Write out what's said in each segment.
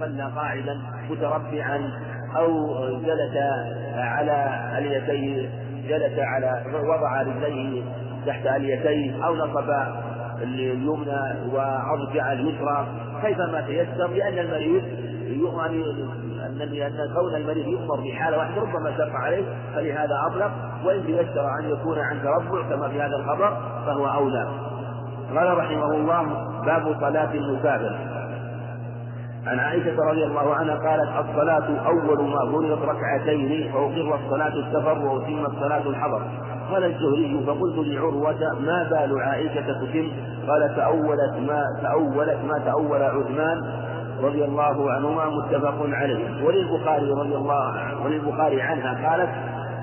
صلى قاعدا متربعا أو جلس على اليتين جلس على وضع رجليه تحت اليتين أو نصب اليمنى وأرجع اليسرى. كيفما تيسر لأن المريض أن لأن كون المريض يؤمر بحالة واحدة ربما شق عليه فلهذا أطلق. وإن تيسر أن يكون عن تربع كما في هذا الخبر فهو أولى. قال رحمه الله باب صلاة المسافر. عن عائشة رضي الله عنها قالت الصلاة أول ما فرضت ركعتين فأقر الصلاة السفر وأتم الصلاة الحضر. قال الزهري فقلت لعروة ما بال عائشة تتم؟ قال تأولت ما تأولت ما تأول عثمان رضي الله عنهما متفق عليه. وللبخاري رضي الله وللبخاري عنها قالت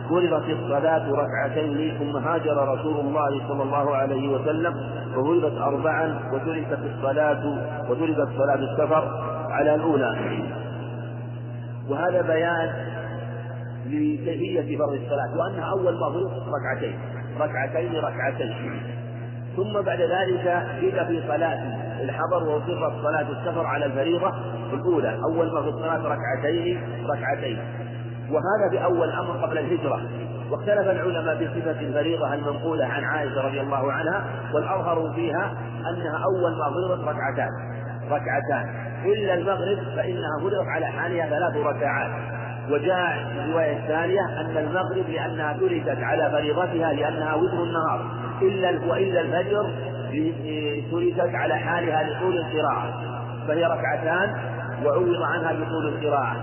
فرضت الصلاة ركعتين ثم هاجر رسول الله صلى الله عليه وسلم ففرضت أربعا وتركت الصلاة وتركت صلاة السفر. على الأولى. وهذا بيان لكيفية فرض الصلاة وأنها أول ما فرضت ركعتين ركعتين ركعتين. ثم بعد ذلك جئت في صلاة الحضر وأقرت صلاة السفر على الفريضة الأولى. أول ما في الصلاة ركعتين ركعتين. وهذا بأول أمر قبل الهجرة. واختلف العلماء في صفة الفريضة المنقولة عن عائشة رضي الله عنها والأظهر فيها أنها أول ما فرضت ركعتان ركعتان. إلا المغرب فإنها فرضت على حالها ثلاث ركعات. وجاء في الرواية الثانية أن المغرب لأنها تركت على فريضتها لأنها وتر النهار. إلا وإلا الفجر تركت على حالها لطول القراءة. فهي ركعتان وعوض عنها بطول القراءة.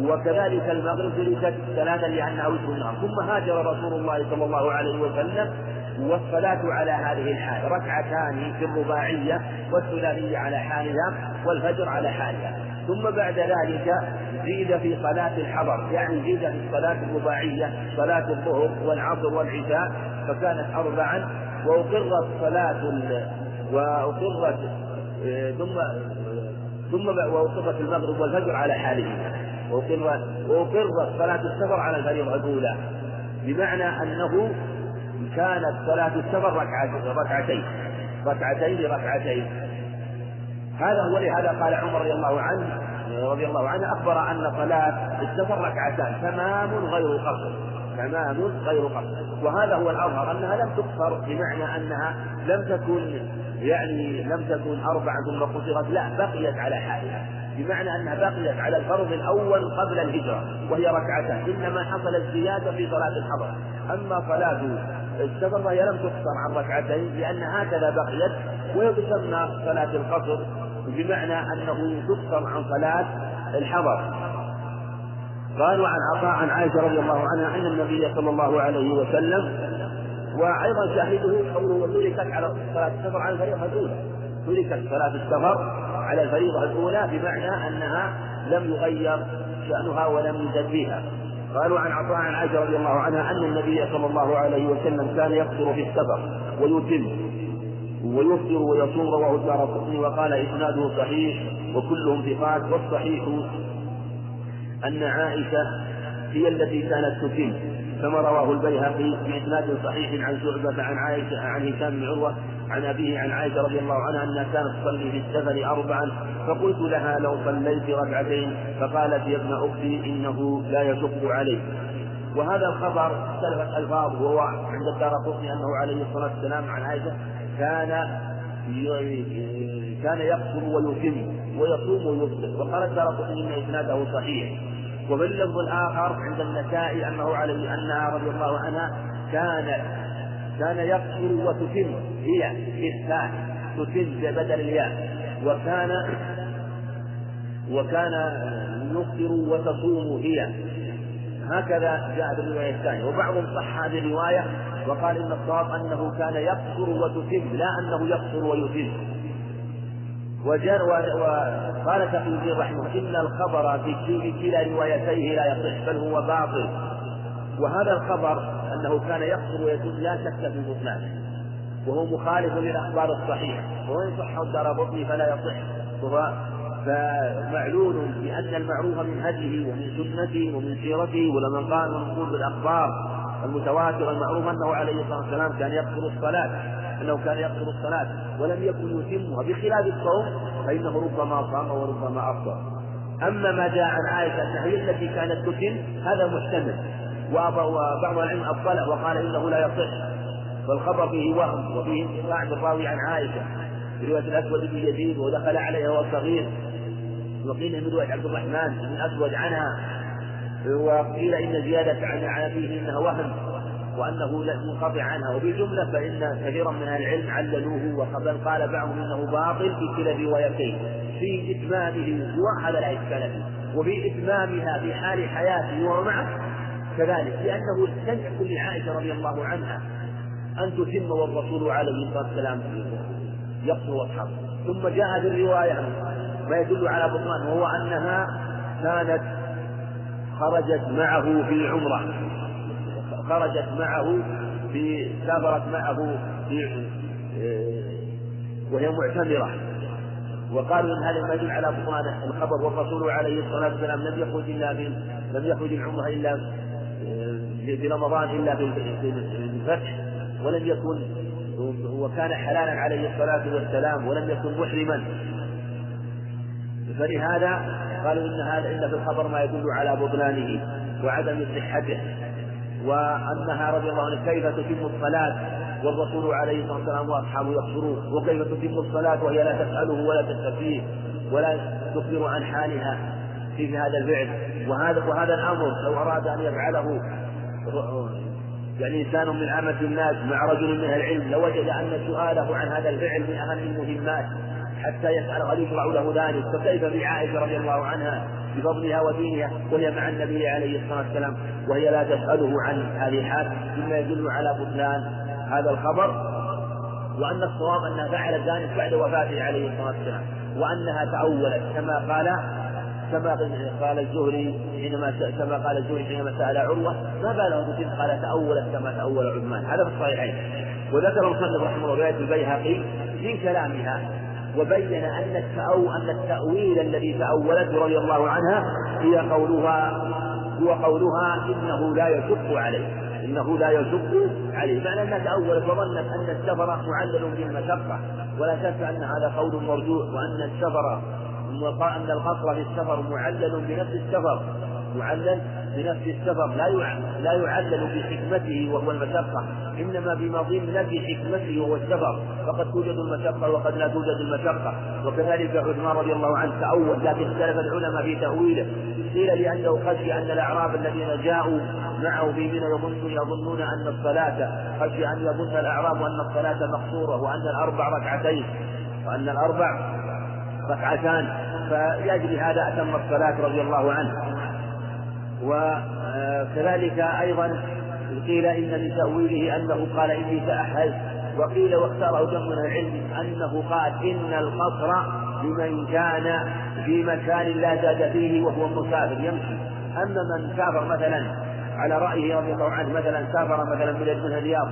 وكذلك المغرب تركت ثلاثا لأنها وتر النهار. ثم هاجر رسول الله صلى الله عليه وسلم والصلاة على هذه الحال. ركعتان في الرباعية والثلاثية على حالها والفجر على حالها. ثم بعد ذلك زيد في صلاة الحضر. يعني زيد في الصلاة الرباعية صلاة الظهر والعصر والعشاء فكانت أربعا. وأقرت صلاة وأقرت ثم ثم وأقرت المغرب والفجر على حاله وأقرت وأقرت صلاة السفر على الفريضة الأولى. بمعنى أنه كانت صلاة السفر ركعتين. ركعتين ركعتين هذا هو لهذا قال عمر رضي الله عنه رضي الله عنه أخبر أن صلاة السفر ركعتان. تمام غير قصر تمام غير قصر وهذا هو الأظهر أنها لم تقصر بمعنى أنها لم تكن يعني لم تكن أربعة ثم قصرت. لا بقيت على حالها. بمعنى أنها بقيت على الفرض الأول قبل الهجرة وهي ركعتان. إنما حصلت زيادة في صلاة الحضر. أما صلاة السفر فهي لم تقصر عن ركعتين لأن هكذا بقيت ويسمى صلاة القصر بمعنى أنه تقصر عن صلاة الحضر. قالوا عن عطاء عن عائشة رضي الله عنها أن النبي صلى الله عليه وسلم وأيضا شاهده قوله وتركت على صلاة السفر على الفريضة الأولى تركت صلاة السفر على الفريضة الأولى بمعنى أنها لم يغير شأنها ولم يزد فيها قالوا عن عطاء عن عائشة رضي الله عنها أن النبي صلى الله عليه وسلم كان يقصر في السفر ويتم ويفطر ويصوم رواه الدار وقال إسناده صحيح وكلهم ثقات والصحيح أن عائشة هي التي كانت تتم. كما رواه البيهقي بإسناد صحيح عن شعبة عن عائشة عن هشام بن عروة عن أبيه عن عائشة رضي الله عنها أنها كانت تصلي في السفر أربعا فقلت لها لو صليت ركعتين فقالت يا ابن أختي إنه لا يشق عليك. وهذا الخبر اختلفت ألفاظه وهو عند الدار قطني أنه عليه الصلاة والسلام عن عائشة كان كان يقصر ويتم ويصوم ويفطر. وقال الدار قطني إن إسناده صحيح. وفي اللفظ الآخر عند النسائي أنه عليه أنها رضي الله عنها كان كان يقصر وتتم. هي بالثاء تتم بدل الياء. وكان وكان يفطر وتصوم هي. هكذا جاء في الرواية الثانية. وبعضهم صح هذه الرواية وقال إن الصواب أنه كان يقصر وتتم لا أنه يقصر ويتم. وجاء وقال تقي الدين رحمه إن الخبر في كلا روايتيه لا يصح بل هو باطل. وهذا الخبر أنه كان يقصر ويتم لا شك في بطلانه وهو مخالف للأخبار الصحيحة. وإن صح الدار فلا يصح. وهو فمعلول بأن المعروف من هديه ومن سنته ومن سيرته ولمن قال منقول بالأخبار المتواترة المعروف أنه عليه الصلاة والسلام كان يقصر الصلاة أنه كان يقصر الصلاة ولم يكن يتمها. بخلاف الصوم فإنه ربما صام وربما أفطر. أما ما جاء عن عائشة أنها هي التي كانت تتم هذا محتمل. وبعض العلم أبطله وقال إنه لا يصح. والخبر فيه وهم وفيه انقطاع بالراوي عن عائشة. في رواية الأسود بن يزيد ودخل عليها وهو صغير. وقيل من رواية عبد الرحمن بن الأسود عنها. وقيل إن زيادة عن أبيه إنها وهم وأنه منقطع عنها. وبالجملة فإن كثيرا من أهل العلم عللوه وقبل قال بعضهم إنه باطل في كلا الروايتين في إتمامه وهذا لا إشكال فيه وفي إتمامها في حال حياته وهو معه كذلك لأنه استمع كل عائشة رضي الله عنها أن تتم والرسول عليه الصلاة والسلام يقتل أصحابه ثم جاء في الرواية ما يدل على بطلان وهو أنها كانت خرجت معه في عمرة خرجت معه في سافرت معه في وهي معتمرة. وقالوا إن هذا يدل على بطلان الخبر والرسول عليه الصلاة والسلام لم يخرج إلا في لم يخرج العمرة إلا في رمضان إلا في الفتح ولم يكن وكان حلالا عليه الصلاة والسلام ولم يكن محرما. فلهذا قالوا إن هذا إن في الخبر ما يدل على بطلانه وعدم صحته وأنها رضي الله عنها كيف تتم الصلاة والرسول عليه الصلاة والسلام وأصحابه يخبرون وكيف تتم الصلاة وهي لا تسأله ولا تستفيه ولا تخبر عن حالها في هذا الفعل. وهذا وهذا الأمر لو أراد أن يفعله يعني إنسان من عامة الناس مع رجل من العلم لوجد أن سؤاله عن هذا الفعل من أهم المهمات. حتى يسأل هل يشرع له ذلك فكيف بعائشة رضي الله عنها بفضلها ودينها وهي مع النبي عليه الصلاة والسلام وهي لا تسأله عن هذه الحال مما يدل على بطلان هذا الخبر وأن الصواب أنها فعلت ذلك بعد وفاته عليه الصلاة والسلام وأنها تأولت كما قال كما قال الزهري حينما كما قال الزهري حينما سأل عروة ما باله مسلم قال تأولت كما تأول عثمان. هذا في الصحيحين. وذكر المصنف رحمه الله رواية البيهقي من كلامها وبين أن التأو أن التأويل الذي تأولته رضي الله عنها هي قولها هو قولها إنه لا يشق عليه إنه لا يشق عليه. معنى أنها تأولت وظنت أن السفر معلل بالمشقة. ولا شك أن هذا قول مرجوع وأن السفر أن القصر في السفر معلل بنفس السفر. معلل بنفس السفر لا لا يعلل بحكمته وهو المشقة إنما بمضيم نفي حكمته وهو السفر فقد توجد المشقة وقد لا توجد المشقة. وكذلك عثمان رضي الله عنه تأول لكن اختلف العلماء في تأويله. قيل لأنه خشي أن الأعراب الذين جاءوا معه في منى يظن يظنون أن الصلاة خشي أن يظن الأعراب أن الصلاة مقصورة وأن الأربع ركعتين وأن الأربع ركعتان. فلأجل هذا أتم الصلاة رضي الله عنه. وكذلك أيضا قيل إن من تأويله أنه قال إني تأهلت وقيل واختاره جمع من العلم أنه قال إن القصر لمن كان في مكان لا زاد فيه وهو مسافر يمشي. أما من سافر مثلا على رأيه رضي الله عنه مثلا سافر مثلا من الرياض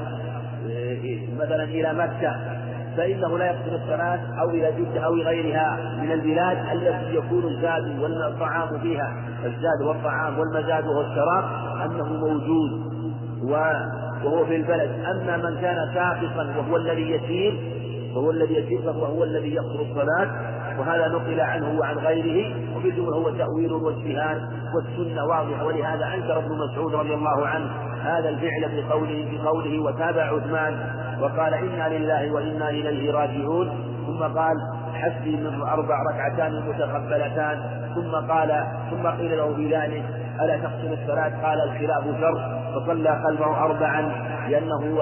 مثلا إلى مكة فإنه لا يقصر الصلاة أو إلى جدة أو غيرها من البلاد التي يكون الزاد والطعام فيها الزاد والطعام والمزاد وهو الشراب أنه موجود وهو في البلد. أما من كان ساقطا وهو الذي يسير وهو الذي يسير فهو هو الذي يقصر الصلاة وهذا نقل عنه وعن غيره وفي الجملة هو تأويل واجتهاد والسنة واضحة ولهذا أنكر ابن مسعود رضي الله عنه هذا الفعل بقوله بقوله وتابع عثمان وقال إنا لله وإنا إليه راجعون ثم قال حسبي من أربع ركعتان متقبلتان ثم قال ثم قيل له بذلك ألا تقسم الصلاة؟ قال الخلاف شر فصلى خلفه أربعا لأنه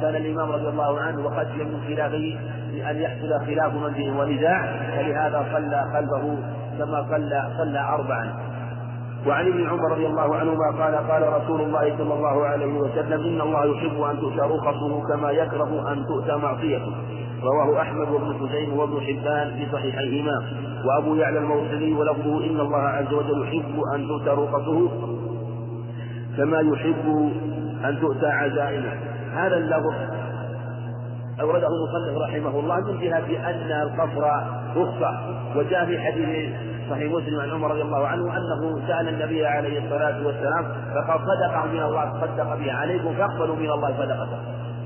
كان الإمام رضي الله عنه وخشي من خلافه أن يحصل خلاف منزل ونزاع فلهذا صلى خلفه كما صلى صلى أربعا. وعن ابن عمر رضي الله عنهما قال قال رسول الله صلى الله عليه وسلم إن الله يحب أن تؤتى رخصه كما يكره أن تؤتى معصيته. رواه أحمد وابن حسين وابن حبان في صحيحيهما. وأبو يعلى الموصلي ولفظه إن الله عز وجل يحب أن تؤتى رخصه كما يحب أن تؤتى عزائمه. هذا اللفظ أورده المصنف رحمه الله من جهة أن القصر رخصة وجاء في حديث صحيح مسلم عن عمر رضي الله عنه أنه سأل النبي عليه الصلاة والسلام فقال صدقة من الله صدق بها عليكم فاقبلوا من الله صدقته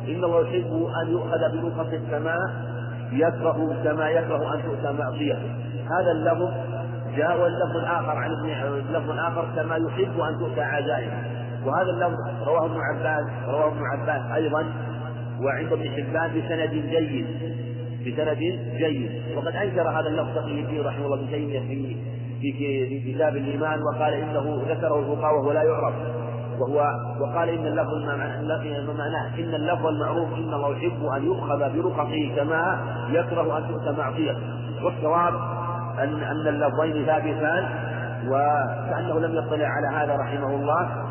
إن الله يحب أن يؤخذ برخص كما يكره كما يكره أن تؤتى معصيته. هذا اللفظ جاء واللفظ الآخر عن ابن لفظ آخر كما يحب أن تؤتى عزائم وهذا اللفظ رواه ابن عباس رواه ابن عباس أيضا وعند ابن حبان بسند جيد بسند جيد. وقد أنكر هذا اللفظ تقي رحمه الله ابن تيمية في في كتاب الإيمان وقال إنه ذكره الفقهاء وهو لا يعرف. وهو وقال إن اللفظ معناه إن اللفظ المعروف إن الله يحب أن يؤخذ برققه كما يكره أن تؤتى معصيته. والصواب أن أن اللفظين ثابتان وكأنه لم يطلع على هذا رحمه الله.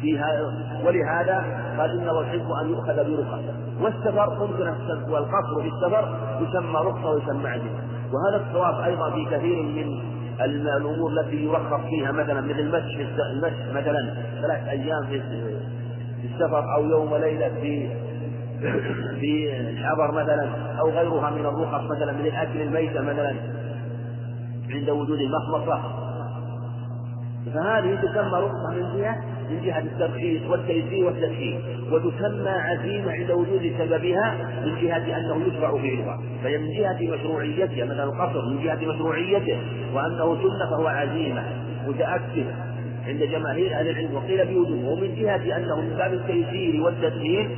فيها ولهذا قال إن الله يحب أن يؤخذ برققه والسفر ممكن والقصر في السفر يسمى رخصة ويسمى عزيمة وهذا الصواب أيضا في كثير من الأمور التي يرخص فيها مثلا مثل المشي المشي مثلا ثلاث أيام في السفر أو يوم وليلة في في الحضر مثلا أو غيرها من الرخص مثلا من الأكل الميتة مثلا عند وجود المخمصة. فهذه تسمى رخصة من جهة من جهة الترخيص والتيسير والتسهيل وتسمى عزيمة عند وجود سببها من جهة أنه يشرع فعلها فهي من جهة مشروعيتها مثلا القصر من جهة مشروعيته. وأنه سنة فهو عزيمة متأكدة عند جماهير أهل العلم. وقيل بوجوده ومن جهة أنه من باب التيسير والتسهيل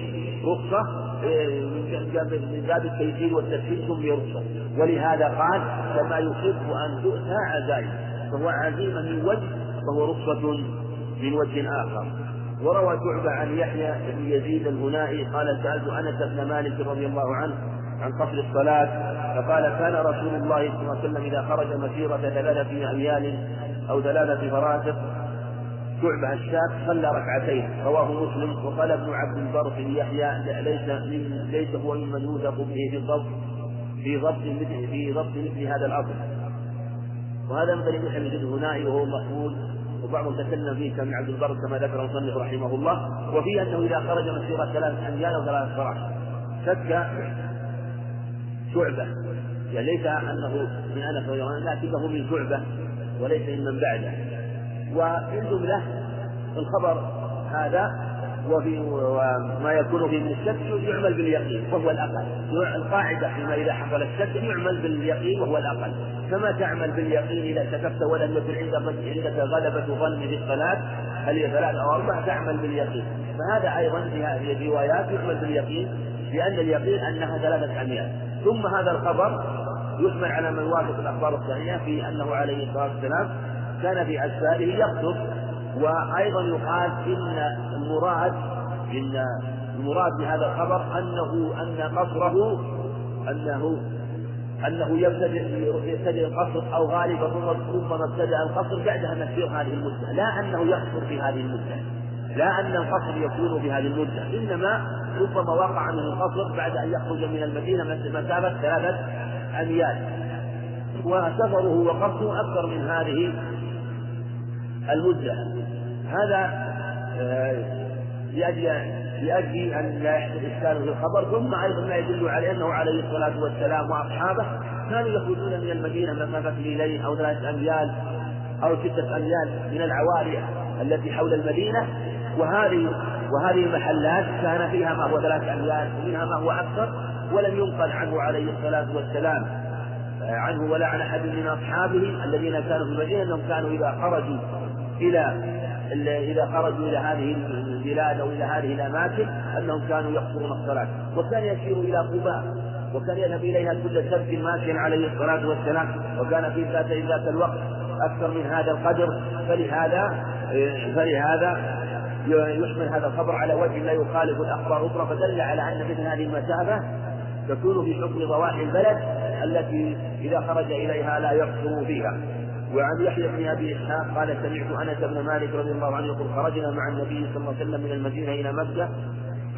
رخصة إيه، من باب التيسير والتسهيل سمي رخصة ولهذا قال كما يحب أن تؤتى عزائم. فهو عزيمة من وجه فهو رخصة من وجه آخر. وروى شعبة عن يحيى بن يزيد الهنائي قال سألت أنس بن مالك رضي الله عنه عن قصر الصلاة فقال كان رسول الله صلى الله عليه وسلم إذا خرج مسيرة ثلاثة أميال أو ثلاثة فراسخ شعبة الشاب صلى ركعتين رواه مسلم وقال ابن عبد البر في يحيى ليس ليس هو ممن يوثق به في الضبط في ضبط مثل في ضبط مثل هذا الأصل. وهذا من طريق بن الهنائي وهو مقبول وبعضهم تكلم فيه كابن عبد البر كما ذكر المصنف رحمه الله وفي أنه إذا خرج مسيره ثلاث اميال أو ثلاث فراش شك شعبة. يعني ليس أنه من أنس لكنه من شعبة وليس ممن بعده. وعندهم له الخبر هذا وفي وما يكون فيه من الشك يعمل باليقين وهو الأقل. القاعدة فيما إذا حصل الشك يعمل باليقين وهو الأقل. كما تعمل باليقين إذا شككت ولم يكن عندك عندك غلبة ظن في الصلاة هل ثلاث أو أربع تعمل باليقين. فهذا أيضا في هذه الروايات يعمل باليقين لأن اليقين أنها ثلاثة أميال ثم هذا الخبر يحمل على من وافق الأخبار الصحيحة في أنه عليه الصلاة والسلام كان في أسفاره يقصد وأيضا يقال إن المراد إن المراد بهذا الخبر أنه أن قصره أنه أنه يبتدئ القصر أو غالبا ربما ابتدأ القصر بعد أن تسير هذه المدة، لا أنه يقصر في هذه المدة، لا أن القصر يكون في هذه المدة، إنما ربما وقع منه القصر بعد أن يخرج من المدينة مسافة ثلاثة أميال، وسفره وقصره أكثر من هذه المدة، هذا آه، لأجل لأجل أن لا يحدث إشكال في الخبر ثم أيضا ما يدل على أنه عليه الصلاة والسلام وأصحابه. كانوا يخرجون من المدينة مسافة ميلين أو ثلاثة أميال أو ستة أميال من العوالي التي حول المدينة. وهذه وهذه المحلات كان فيها ما هو ثلاثة أميال ومنها ما هو أكثر ولم ينقل عنه عليه الصلاة والسلام آه، عنه ولا عن أحد من أصحابه الذين كانوا في المدينة أنهم كانوا إذا خرجوا إلى إذا خرجوا إلى هذه البلاد أو إلى هذه الأماكن أنهم كانوا يقصرون الصلاة. وكان يسير إلى قباء وكان يذهب إليها كل سبت ماشيا عليه الصلاة والسلام وكان في ذات ذات الوقت أكثر من هذا القدر. فلهذا فلهذا يحمل هذا الخبر على وجه لا يخالف الأخبار الأخرى فدل على أن مثل هذه المسافة تكون في حكم ضواحي البلد التي إذا خرج إليها لا يقصر فيها. وعن يحيى بن أبي إسحاق قال سمعت أنس بن مالك رضي الله عنه يقول خرجنا مع النبي صلى الله عليه وسلم من المدينة إلى مكة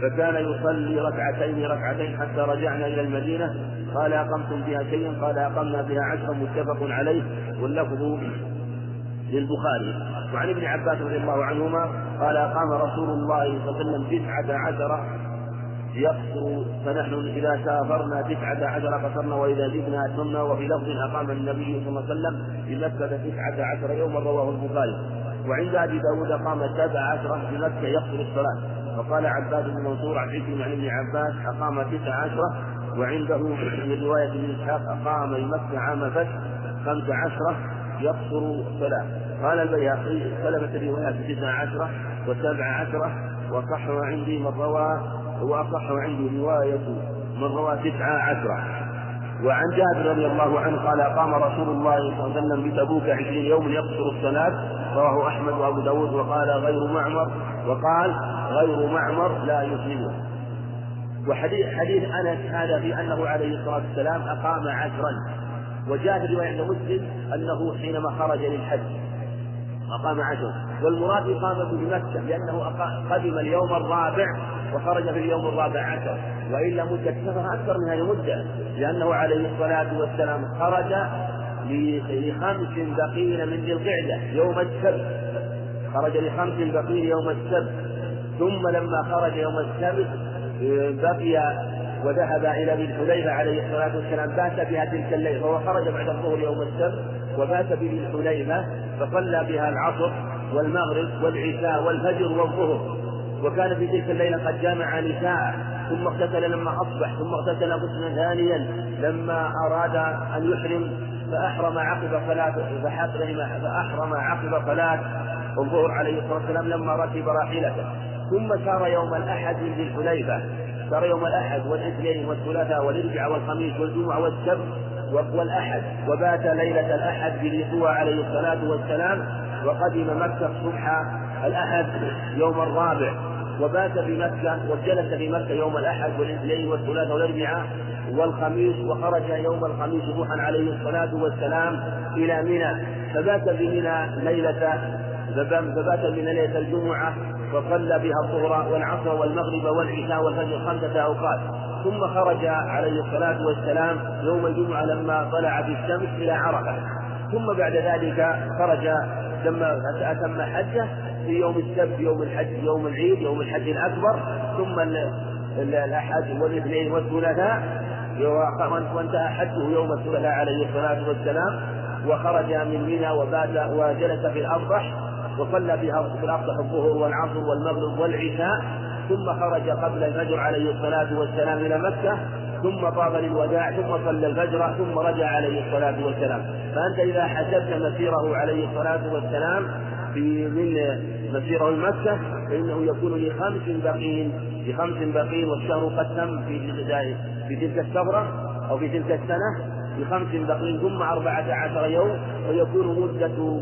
فكان يصلي ركعتين ركعتين حتى رجعنا إلى المدينة. قال أقمتم بها شيئا؟ قال أقمنا بها عشرا متفق عليه واللفظ للبخاري. وعن ابن عباس رضي الله عنهما قال أقام رسول الله صلى الله عليه وسلم تسعة عشر يقصر فنحن إذا سافرنا تسعة عشر قصرنا وإذا زدنا أتممنا وفي لفظ أقام النبي صلى الله عليه وسلم بمكة تسعة عشر يوما رواه البخاري. وعند أبي داود قام سبع عشرة بمكة يقصر الصلاة. وقال عباد بن منصور عن عكرمة عن ابن عباس أقام تسع عشرة وعنده في رواية ابن إسحاق أقام بمكة عام فتح خمس عشرة يقصر الصلاة. قال البيهقي اختلفت الروايات في تسع عشرة وسبع عشرة وصح عندي من روى وأصح عندي رواية من روى تسع عشرة. وعن جابر رضي الله عنه قال قام رسول الله صلى الله عليه وسلم بتبوك عشرين يوم يقصر الصلاة. رواه أحمد وأبو داود وقال غير معمر وقال غير معمر لا يسلمه. وحديث حديث أنس هذا في أنه عليه الصلاة والسلام أقام عشرا. وجاء في رواية عند مسلم أنه حينما خرج للحج. أقام عشرا والمراد إقامته بمكة لأنه قدم اليوم الرابع وخرج في اليوم الرابع عشر. وإلا مدة سفر أكثر من هذه المدة؟ لأنه عليه الصلاة والسلام خرج لخمس بقين من ذي القعدة يوم السبت. خرج لخمس بقين يوم السبت. ثم لما خرج يوم السبت بقي وذهب إلى ابن حليفة عليه الصلاة والسلام. بات بها تلك الليلة فهو خرج بعد الظهر يوم السبت. وبات بذي حليفة فصلى بها العصر والمغرب والعشاء والفجر والظهر. وكان في تلك الليلة قد جامع نساء ثم اغتسل لما أصبح ثم اغتسل غسلا ثانيا لما أراد أن يحرم فأحرم عقب صلاة فأحرم عقب صلاة الظهر عليه الصلاة والسلام لما ركب راحلته. ثم سار يوم الأحد من الحليفة سار يوم الأحد والإثنين والثلاثاء والأربعاء والخميس والجمعة والسبت. والأحد وبات ليلة الأحد بذي عليه الصلاة والسلام وقدم مكة صبح الأحد يوم الرابع. وبات بمكة وجلس في مكة يوم الأحد والإثنين والثلاثاء والأربعاء والخميس وخرج يوم الخميس روحا عليه الصلاة والسلام إلى منى. فبات بمنى ليلة فبات من ليلة الجمعة وصلى بها الظهر والعصر والمغرب والعشاء والفجر خمسة أوقات. ثم خرج عليه الصلاة والسلام يوم الجمعة لما طلعت الشمس إلى عرفة. ثم بعد ذلك خرج لما أتم حجه في يوم السبت يوم الحج يوم العيد يوم الحج الأكبر. ثم الأحد والإثنين والثلاثاء. وانتهى حجه يوم الثلاثاء عليه الصلاة والسلام. وخرج من منى وبات وجلس في الأضح وصلى بها في الأضح الظهر والعصر والمغرب والعشاء ثم خرج قبل الفجر عليه الصلاة والسلام إلى مكة ثم طاف للوداع ثم صلى الفجر ثم رجع عليه الصلاة والسلام. فأنت إذا حسبت مسيره عليه الصلاة والسلام في من مسيره مكة فإنه يكون لخمس بقين لخمس بقين والشهر قد تم في في تلك الثورة أو في تلك السنة بخمس بقين ثم أربعة عشر يوم ويكون مدة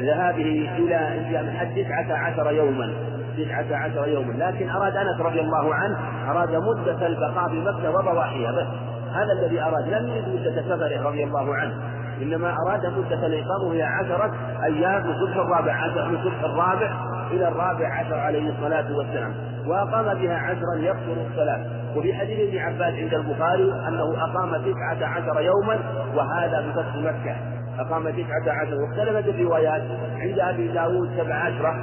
ذهابه إلى الحج تسعة عشر يوما تسعة عشر يوما. لكن أراد أنس رضي الله عنه أراد مدة البقاء في مكة وضواحيها بس هذا الذي أراد لم يرد مدة سفره رضي الله عنه. إنما أراد مدة الإقامة هي عشرة أيام من صبح الرابع عشر من صبح الرابع إلى الرابع عشر عليه الصلاة والسلام. وأقام بها عشرا يقصر الصلاة. وفي حديث ابن عباس عند البخاري أنه أقام تسعة عشر يوما وهذا بفتح مكة. أقام تسعة عشر واختلفت الروايات. عند أبي داود سبع عشرة.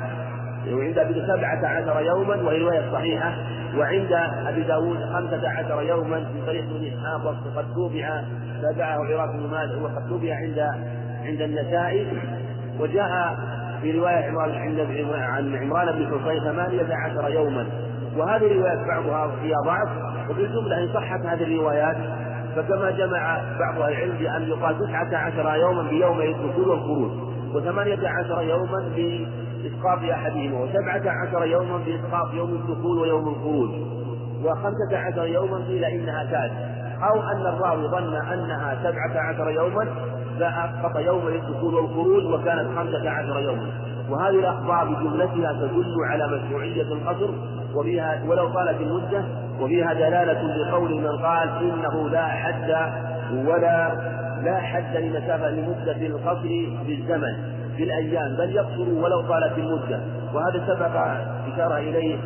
وعند أبي سبعة عشر يوما وهي رواية صحيحة. وعند أبي داود خمسة عشر يوما في طريق ابن إسحاق وقد توبع تابعه عراق بن مالك وقد توبع عند عند النسائي. وجاء في رواية عمران عند عن عمران بن حصين ثمانية عشر يوما. وهذه الروايات بعضها فيها ضعف الجملة إن صحت هذه الروايات. فكما جمع بعض العلم بأن يقال تسعة عشر يوما بيومي الدخول والخروج وثمانية عشر يوما بإسقاط أحدهما وسبعة عشر يوما بإسقاط يوم الدخول ويوم الخروج وخمسة عشر يوما قيل إنها كانت أو أن الراوي ظن أنها سبعة عشر يوما فأسقط يوم الدخول والخروج وكانت خمسة عشر يوما وهذه الأخبار بجملتها تدل على مشروعية القصر وفيها ولو طالت المدة وفيها دلالة لقول من قال إنه لا حد ولا لا حد لمسافة لمدة القصر بالزمن بالأيام بل يقصر ولو طالت المدة. وهذا سبق إشارة إليه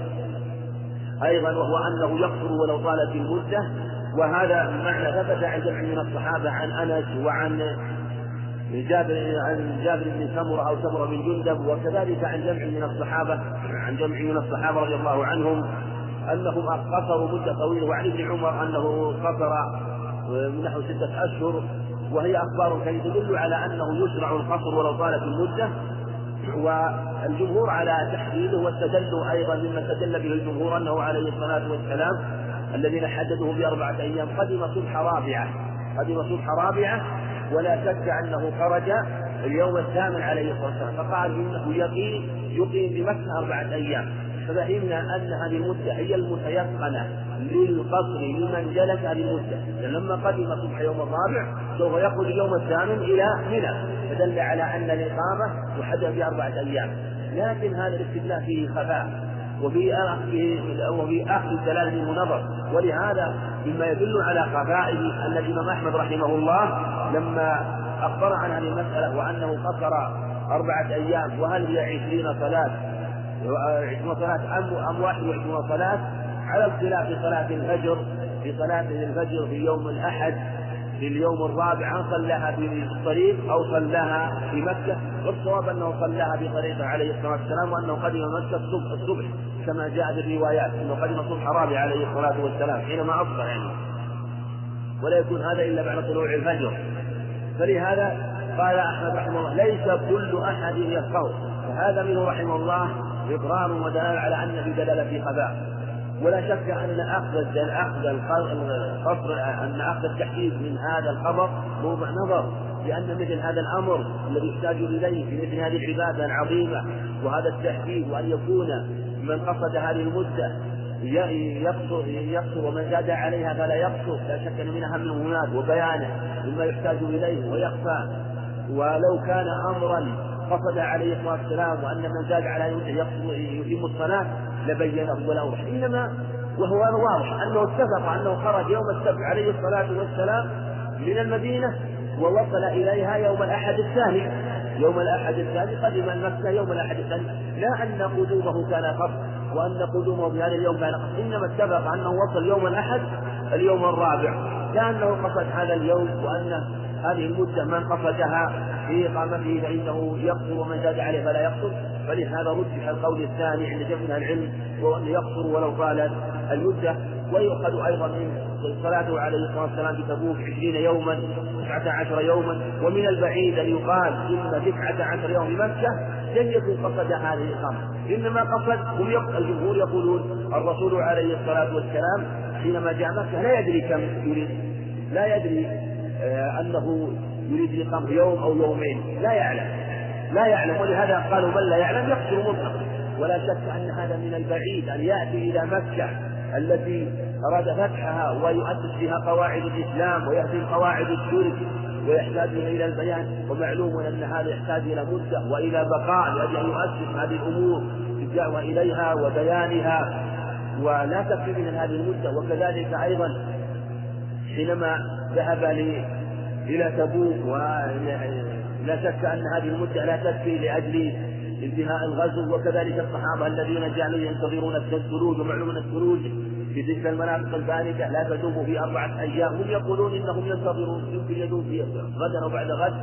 أيضا وهو أنه يقصر ولو طالت المدة. وهذا معنى ثبت عن جمع من الصحابة عن أنس وعن جابر عن جابر بن سمرة أو سمرة بن جندب وكذلك عن جمع من الصحابة عن جمع من الصحابة رضي الله عنهم أنهم قصروا مدة طويلة وعن ابن عمر أنه قصر نحو ستة أشهر وهي أخبار كانت تدل على أنه يشرع القصر ولو طالت المدة والجمهور على تحديده واستدلوا أيضا مما استدل به الجمهور أنه عليه الصلاة والسلام الذين حددوه بأربعة أيام قدم صبح رابعة قدم صبح رابعة ولا شك أنه خرج اليوم الثامن عليه الصلاة والسلام. فقال إنه يقيم يقيم بمكة أربعة أيام. ففهمنا أن هذه المدة هي المتيقنة للقصر لمن جلس هذه المدة. لما قدم صبح يوم الرابع سوف يخرج اليوم الثامن إلى منى. فدل على أن الإقامة تحدد بأربعة أيام. لكن هذا الاستدلال فيه خفاء. وفي وفي أخذ الدلالة منه نظر. ولهذا مما يدل على خفائه أن الإمام أحمد رحمه الله لما أخبر عن هذه المسألة وأنه قصر أربعة أيام وهل هي عشرين صلاة؟ عشرين صلاة أم أم واحد وعشرين صلاة؟ على الخلاف في صلاة الفجر في صلاة الفجر في يوم الأحد في اليوم الرابع أن صلاها في الطريق أو صلاها في مكة والصواب أنه صلاها في طريقه عليه الصلاة والسلام وأنه قدم مكة الصبح, الصبح كما جاء في الروايات أنه قدم الصبح رابع عليه الصلاة والسلام حينما أصبح يعني. ولا يكون هذا إلا بعد طلوع الفجر. فلهذا قال أحمد رحمه الله ليس كل أحد يفقه فهذا منه رحمه الله إقرار ودلالة على أن في دلالة في خباء ولا شك أن أخذ أخذ القصر أن أخذ التحديد من هذا الخبر موضع نظر لأن مثل هذا الأمر الذي يحتاج إليه في مثل هذه العبادة العظيمة وهذا التحديد وأن يكون من قصد هذه المدة يقصر يقصر ومن زاد عليها فلا يقصر لا شك أن من أهم هناك وبيانه مما يحتاج إليه ويخفى. ولو كان أمرا قصد عليه الصلاة والسلام وأن من زاد على يتم الصلاة لبينه ولا أوضح إنما وهو واضح أنه اتفق أنه خرج يوم السبت عليه الصلاة والسلام من المدينة ووصل إليها يوم الأحد الثاني. يوم الأحد الثاني قدم المكة يوم الأحد الثاني. لا أن قدومه كان قصد وأن قدومه في هذا اليوم كان قصد إنما اتفق أنه وصل يوم الأحد اليوم الرابع. كأنه قصد هذا اليوم وأن هذه المدة من قصدها في إقامته فإنه يقصر ومن زاد عليه فلا يقصر. فلهذا رجح القول الثاني عند جمع العلم وهو أن يقصر ولو طالت المدة. ويؤخذ أيضا من صلاته عليه الصلاة والسلام بتبوك عشرين يوما تسعة عشر يوما. ومن البعيد أن يقال إن تسعة عشر يوم بمكة لم يكن قصد هذه الإقامة. إنما قصد هم الجمهور يقولون الرسول عليه الصلاة والسلام حينما جاء مكة لا يدري كم يريد. لا يدري آه، أنه يريد الإقامة يوم أو يومين. لا يعلم. لا يعلم. ولهذا قالوا من لا يعلم يقصر مطلقا ولا شك أن هذا من البعيد أن يأتي إلى مكة التي أراد فتحها ويؤسس فيها قواعد الإسلام ويهدم قواعد الشرك ويحتاج إلى البيان. ومعلوم أن هذا يحتاج إلى مدة وإلى بقاء. لأجل أن يؤسس هذه الأمور بالدعوة إليها وبيانها. ولا تكفي من هذه المدة. وكذلك أيضا حينما ذهب إلى تبوك ولا شك أن هذه المدة لا تكفي لأجل انتهاء الغزو وكذلك الصحابة الذين جعلوا ينتظرون الثلوج ومعلوم أن الثلوج في تلك المناطق الباردة لا تدوم في أربعة أيام. هم يقولون إنهم ينتظرون يمكن يدوم في غدا أو بعد غد.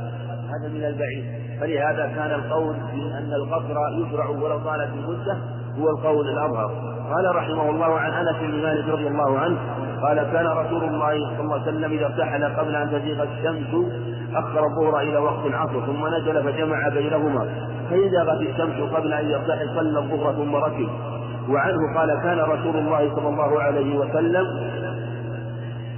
هذا من البعيد. فلهذا كان القول في أن القصر يشرع ولو طالت المدة هو القول الأظهر. قال رحمه الله عن أنس بن مالك رضي الله عنه قال كان رسول الله صلى الله عليه وسلم إذا ارتحل قبل أن تزيغ الشمس أخر الظهر إلى وقت العصر ثم نزل فجمع بينهما. فإذا غت الشمس قبل أن يرتحل صلى الظهر ثم ركب. وعنه قال كان رسول الله صلى الله عليه وسلم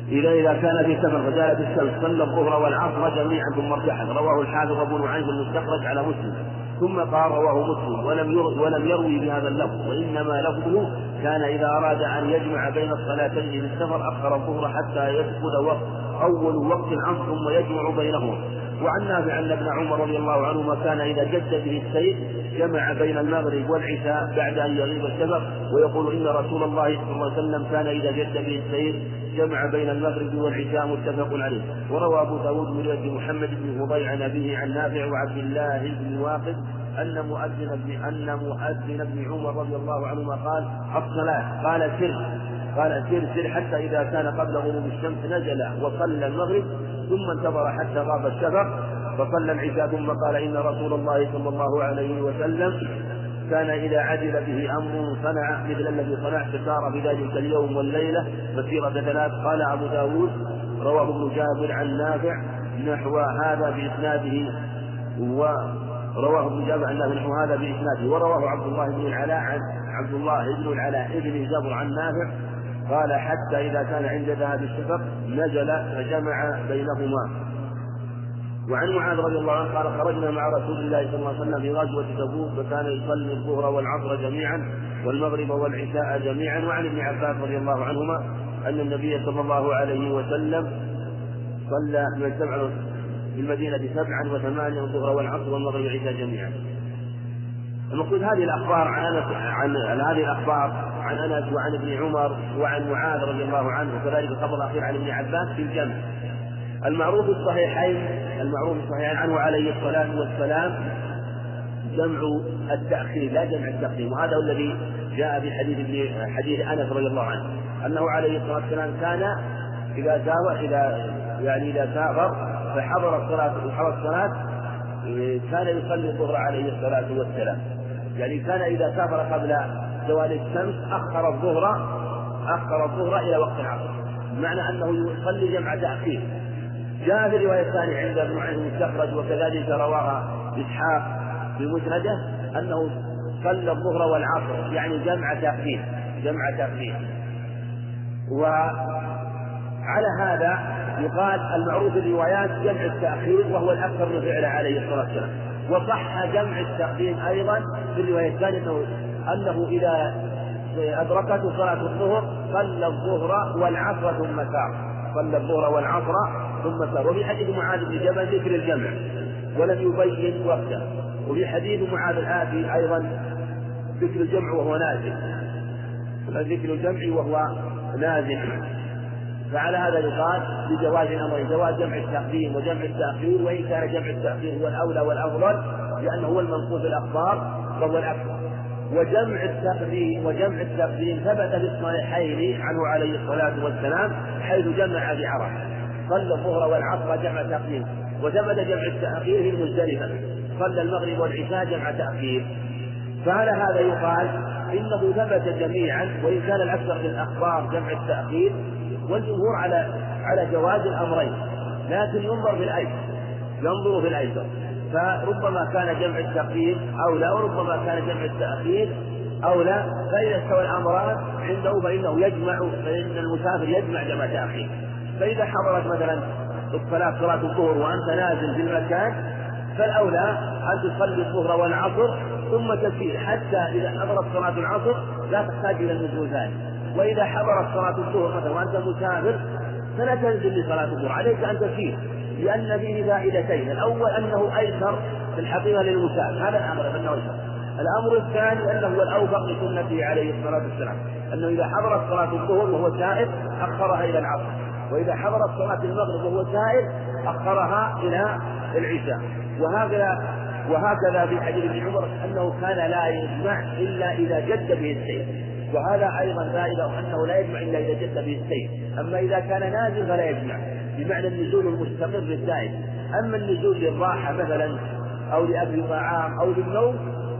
إذا إذا كان في سفر فجاءت الشمس صلى الظهر والعصر جميعا ثم ارتحل. رواه الحافظ أبو نعيم المستخرج على مسلم. ثم قال رواه مسلم ولم ولم يروي بهذا اللفظ وإنما لفظه كان إذا أراد أن يجمع بين الصلاتين في السفر أخر الظهر حتى يدخل وقت أول وقت العصر ثم يجمع بينهما. وعن نافع أن ابن عمر رضي الله عنهما كان إذا جد به السير جمع بين المغرب والعشاء بعد أن يغيب الشفق ويقول إن رسول الله صلى الله عليه وسلم كان إذا جد به السير جمع بين المغرب والعشاء متفق عليه. وروى أبو داود من رواية محمد بن فضيل عن أبيه عن نافع وعبد الله بن واقد أن مؤذن ابن أن مؤذن ابن عمر رضي الله عنهما قال الصلاة قال سر. قال سر سر. حتى إذا كان قبل غروب الشمس نزل وصلى المغرب ثم انتظر حتى غاب الشفق فصلى العشاء ثم قال إن رسول الله صلى الله عليه وسلم كان إذا عدل به أمر صنع مثل الذي صنع فسار في ذلك اليوم والليلة مسيرة ثلاث. قال أبو داود رواه ابن جابر عن نافع نحو هذا بإسناده ورواه ابن جابر عن نافع نحو هذا بإسناده ورواه عبد الله بن العلاء عن عبد الله بن العلاء بن جابر عن نافع قال حتى إذا كان عند ذهاب الشفق نزل فجمع بينهما وعن معاذ رضي الله عنه قال خرجنا مع رسول الله صلى الله عليه وسلم في غزوة تبوك فكان يصلي الظهر والعصر جميعا والمغرب والعشاء جميعا وعن ابن عباس رضي الله عنهما أن النبي صلى الله عليه وسلم صلى من سبع في المدينة سبعا وثمانيا الظهر والعصر والمغرب والعشاء جميعا. المقصود هذه الأخبار عن أنس عن هذه الأخبار عن أنس وعن ابن عمر وعن معاذ رضي الله عنه وكذلك الخبر الأخير عن ابن عباس في الجمع. المعروف الصحيحين المعروف الصحيحين عنه عليه الصلاة والسلام جمع التأخير لا جمع التقديم وهذا هو الذي جاء في حديث ابن حديث أنس رضي الله عنه أنه عليه الصلاة والسلام كان إذا سافر إذا يعني إذا سافر فحضر الصلاة حضر الصلاة كان يصلي الظهر عليه الصلاة والسلام يعني كان إذا سافر قبل زوال الشمس أخر الظهر أخر الظهر إلى وقت العصر بمعنى أنه يصلي جمع تأخير. جاء في الرواية الثانية عند ابن معين المستخرج وكذلك رواها إسحاق في مسنده أنه صلى الظهر والعصر يعني جمع تأخير جمع تأخير. وعلى هذا يقال المعروف الروايات جمع التأخير وهو الأكثر من فعله عليه الصلاة والسلام. وصح جمع التقديم أيضا في الرواية الثانية أنه أنه إذا أدركته صلاة الظهر صلى الظهر والعصر ثم سار. صلى الظهر والعصر ثم سار. وفي حديث معاذ بن جبل ذكر الجمع ولم يبين وقته. وفي حديث معاذ الآتي أيضا ذكر الجمع وهو نازل. ذكر الجمع وهو نازل. فعلى هذا يقال بجواز الامرين جواز جمع التقديم وجمع التأخير وإن كان جمع التأخير هو الأولى والأفضل لأنه هو المنقول في الاخبار فهو الاكثر وجمع التقديم وجمع التقديم ثبت في الصحيحين عنه عليه الصلاة والسلام حيث جمع بعرفه صلى الظهر والعصر جمع تقديم وثبت جمع التأخير في المزدلفه صلى المغرب والعشاء جمع تأخير. فعلى هذا يقال إنه ثبت جميعا وإن كان الأكثر في الأخبار جمع التأخير والجمهور على على جواز الأمرين لكن ينظر في الأيسر ينظر في الأيسر. فربما كان جمع التقديم اولى وربما كان جمع التأخير اولى فإذا استوى الأمران عنده فإنه يجمع فإن المسافر يجمع جمع تأخير. فإذا حضرت مثلا الصلاة صلاة الظهر وأنت نازل في المكان فالأولى أن تصلي الظهر والعصر ثم تسير. حتى إذا حضرت صلاة العصر لا تحتاج إلى النزول ثاني وإذا حضرت صلاة الظهر مثلا وأنت مسافر فلا تنزل لصلاة الظهر. عليك أن تسير لأن فيه فائدتين. الأول أنه أيسر في الحقيقة للمسافر. هذا الأمر أنه أيسر. الأمر الثاني أنه هو الأوفق لسنته عليه الصلاة والسلام. أنه إذا حضرت صلاة الظهر وهو سائر أخرها إلى العصر. وإذا حضرت صلاة المغرب وهو سائر أخرها إلى العشاء. وهكذا وهكذا في حديث ابن عمر أنه كان لا يجمع إلا إذا جد به السير. وهذا أيضا فائدة أنه لا يجمع إلا إذا جد به السيف. أما إذا كان نازل فلا يجمع بمعنى النزول المستقر الدائم أما النزول للراحة مثلا أو لأكل طعام أو للنوم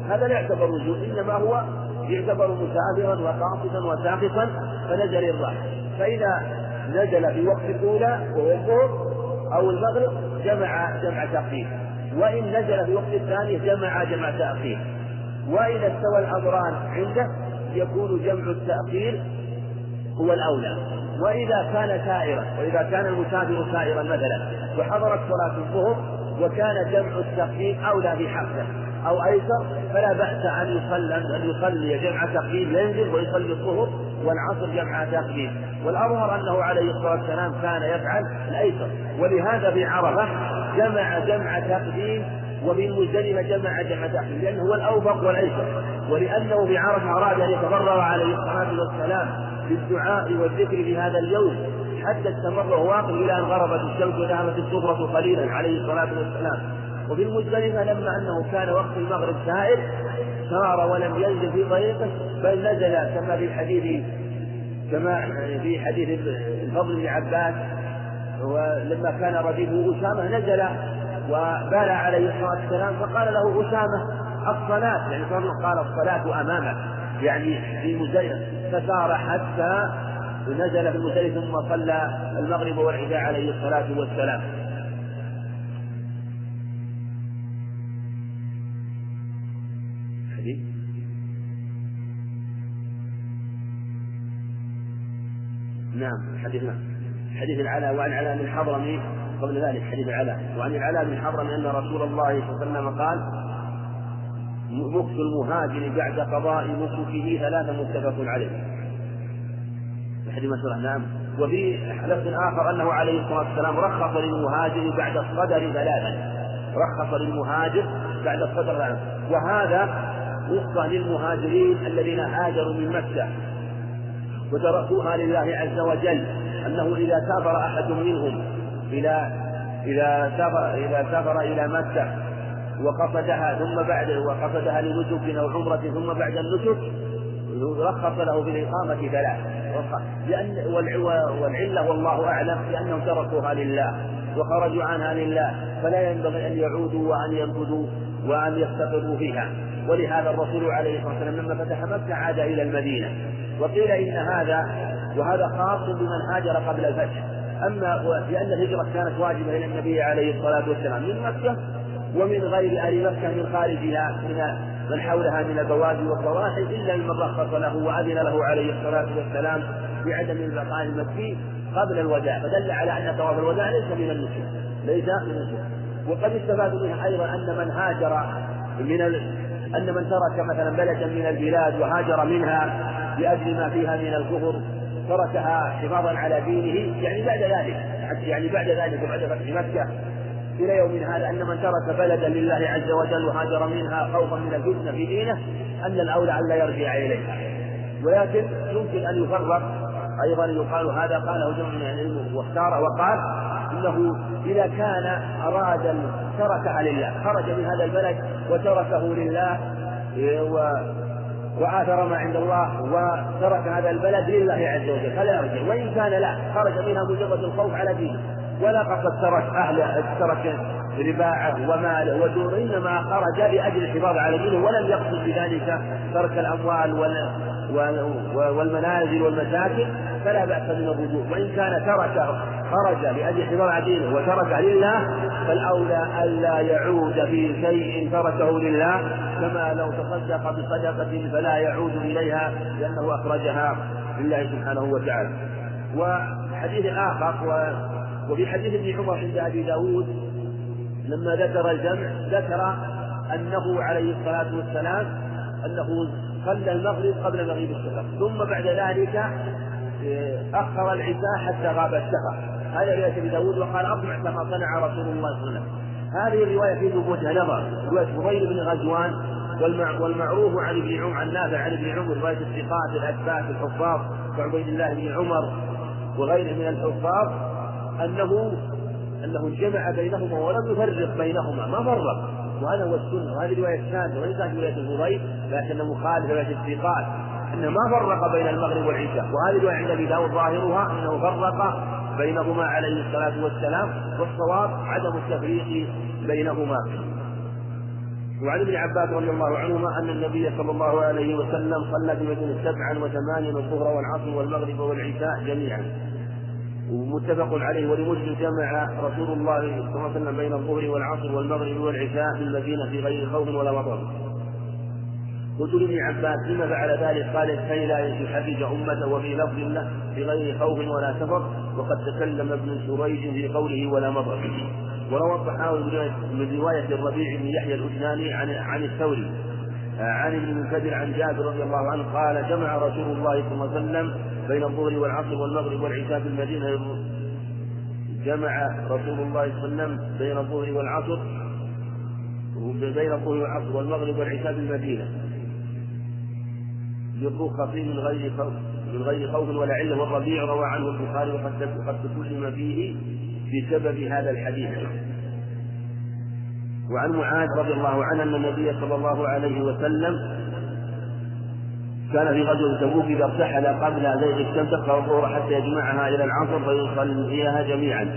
هذا لا يعتبر نزول إنما هو يعتبر مسافرا وقاصدا وساقطا فنزل الراحة فإذا نزل في وقت الأولى وهو الظهر أو المغرب جمع جمع تأخير. وإن نزل في وقت الثاني جمع جمع تأخير. وإذا استوى الأمران عنده يكون جمع التأخير هو الأولى. وإذا كان سائرا وإذا كان المسافر سائرا مثلا وحضرت صلاة الظهر وكان جمع التأخير أولى في حقه أو أيسر فلا بأس أن يصلي أن يصلي جمع تقديم ينزل ويصلي الظهر والعصر جمع تقديم والأظهر أنه عليه الصلاة والسلام كان يفعل الأيسر. ولهذا في عرفة جمع جمع تقديم ومن مزدلفة جمع جمع تأخير لأنه هو الأوفق والأيسر. ولأنه بعرفة أراد أن يتضرر عليه الصلاة والسلام بالدعاء والذكر في هذا اليوم حتى استمر واقف إلى أن غربت الشمس وذهبت الصفرة قليلا عليه الصلاة والسلام. وفي المزدلفة لما أنه كان وقت المغرب سائر سار ولم ينزل في طريقه بل نزل كما في حديث كما في حديث الفضل بن عباس ولما كان رديفه أسامة نزل وبال عليه الصلاة والسلام فقال له أسامة الصلاة يعني قال الصلاة أمامك يعني في مزدلفة فسار حتى نزل في المزدلفة ثم صلى المغرب والعشاء عليه الصلاة والسلام. نعم حديث نعم. حديث العلاء وعن علاء بن حضرمي قبل ذلك حديث العلاء وعن العلاء بن حضرم أن رسول الله صلى الله عليه وسلم قال مكث المهاجر بعد قضاء نسكه ثلاثة متفق عليه. حديث نعم. وفي لفظ آخر أنه عليه الصلاة والسلام رخص للمهاجر بعد الصدر ثلاثا رخص للمهاجر بعد الصدر ثلاثا وهذا وفقا للمهاجرين الذين هاجروا من مكة وتركوها لله عز وجل. أنه إذا سافر أحد منهم إلى إذا سافر إذا سافر إلى مكة وقصدها ثم بعد وقصدها لنسك أو عمرة ثم بعد النسك رخص له بالإقامة ثلاث. لأن والعلة والله أعلم لأنهم تركوها لله وخرجوا عنها لله فلا ينبغي أن يعودوا وأن ينفذوا وأن يستقروا فيها. ولهذا الرسول عليه الصلاة والسلام لما فتح مكة عاد إلى المدينة وقيل إن هذا وهذا خاص بمن هاجر قبل الفتح. أما لأن الهجرة كانت واجبة إلى النبي عليه الصلاة والسلام. من مكة ومن غير أهل مكة من خارجها من من حولها من البوادي والضواحي إلا من رخص له وأذن له عليه الصلاة والسلام بعدم البقاء المكي قبل الوداع. فدل على أن طواف الوداع ليس من النسك ليس من النسك وقد استفاد منها أيضا أن من هاجر من ال... أن من ترك مثلا بلدا من البلاد وهاجر منها لأجل ما فيها من الكفر تركها حفاظا على دينه يعني بعد ذلك يعني بعد ذلك وبعد فتح مكة إلى يوم هذا أن من ترك بلدا لله عز وجل وهاجر منها خوفا من الفتنة في دينه أن الأولى أن لا يرجع إليها ولكن يمكن أن يفرق أيضا يقال هذا قاله جمع من العلم واختاره وقال إنه إذا كان أراد تركها لله خرج من هذا البلد وتركه لله وآثر ما عند الله وترك هذا البلد لله عز وجل فلا يرجع. وإن كان لا خرج منها مجرد الخوف على دينه. ولا قد ترك أهل ترك رباعه وماله ودوره إنما خرج لأجل الحفاظ على دينه ولم يقصد بذلك ترك الأموال والمنازل والمساكن. فلا بأس من الرجوع. وإن كان ترك خرج لأجل على دينه وترك لله فالأولى ألا يعود في شيء تركه لله كما لو تصدق بصدقة فلا يعود إليها لأنه أخرجها لله سبحانه وتعالى. وحديث آخر وفي حديث ابن عمر عند أبي داود لما ذكر الجمع ذكر أنه عليه الصلاة والسلام أنه صلى المغرب قبل مغيب الشفق ثم بعد ذلك أخر العشاء حتى غاب الشفق هذا رواية أبي داود وقال أطمع كما صنع رسول الله صلى الله عليه وسلم. هذه الرواية في وجه نظر. رواية فضيل بن غزوان والمعروف عن ابن عمر عن نافع عن ابن عمر رواية الثقات الأثبات الحفاظ كعبيد الله بن عمر وغيره من الحفاظ أنه أنه جمع بينهما ولم يفرق بينهما ما فرق. وهذا هو السنة. وهذه رواية ثانية وليست رواية الفضيل لكنه مخالف رواية الثقات. أنه ما فرق بين المغرب والعشاء وهذه رواية عند أبي داود ظاهرها أنه فرق بينهما عليه الصلاة والسلام والصواب عدم التفريق بينهما وعن ابن عباس رضي الله عنهما أن النبي صلى الله عليه وسلم صلى بمدينة سبعا وثمانيا الظهر والعصر والمغرب والعشاء جميعا ومتفق عليه ولمسلم جمع رسول الله صلى الله عليه وسلم بين الظهر والعصر والمغرب والعشاء في المدينة في غير خوف ولا مطر. قلت لابن عباس لما فعل ذلك؟ قال كي لا يحرج امته وفي لفظ له في غير خوف ولا سفر وقد تكلم ابن سريج في قوله ولا مطر. وروى الطحاوي من رواية الربيع بن يحيى الأسناني عن عن الثوري عن ابن المنكدر عن جابر رضي الله عنه قال جمع رسول الله صلى الله عليه وسلم بين الظهر والعصر والمغرب والعشاء في المدينة جمع رسول الله صلى الله عليه وسلم بين الظهر والعصر بين الظهر والعصر والمغرب والعشاء في المدينة بالرخص من غير خوف من غير خوف ولا علة. والربيع روى عنه البخاري وقد قد تكلم فيه بسبب هذا الحديث. وعن معاذ رضي الله عنه أن النبي صلى الله عليه وسلم كان في غزوة تبوك إذا ارتحل قبل زيغ الشمس أخر الظهر حتى يجمعها إلى العصر فيصليها جميعا.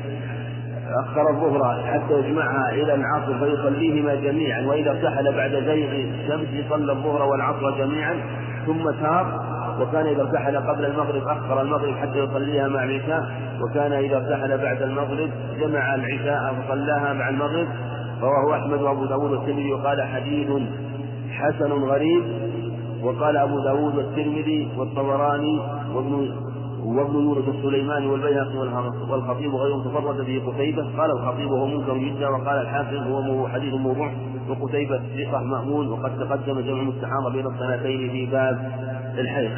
أخر الظهر حتى يجمعها إلى العصر فيصليهما جميعا. وإذا ارتحل بعد زيغ الشمس صلى الظهر والعصر جميعا. ثم تاب وكان إذا ارتحل قبل المغرب أخر المغرب حتى يصليها مع العشاء وكان إذا ارتحل بعد المغرب جمع العشاء فصلاها مع المغرب. رواه أحمد وأبو داود والترمذي وقال حديث حسن غريب. وقال أبو داود والترمذي والطبراني وابن وابن يونس السليماني والبيهقي والخطيب وغيرهم تفرد به قتيبة. قال الخطيب وهو منكر جدا وقال الحافظ هو حديث موضوع. وقتيبة ثقة مأمون وقد تقدم جمع مستحاضة بين السنتين في باب الحيض.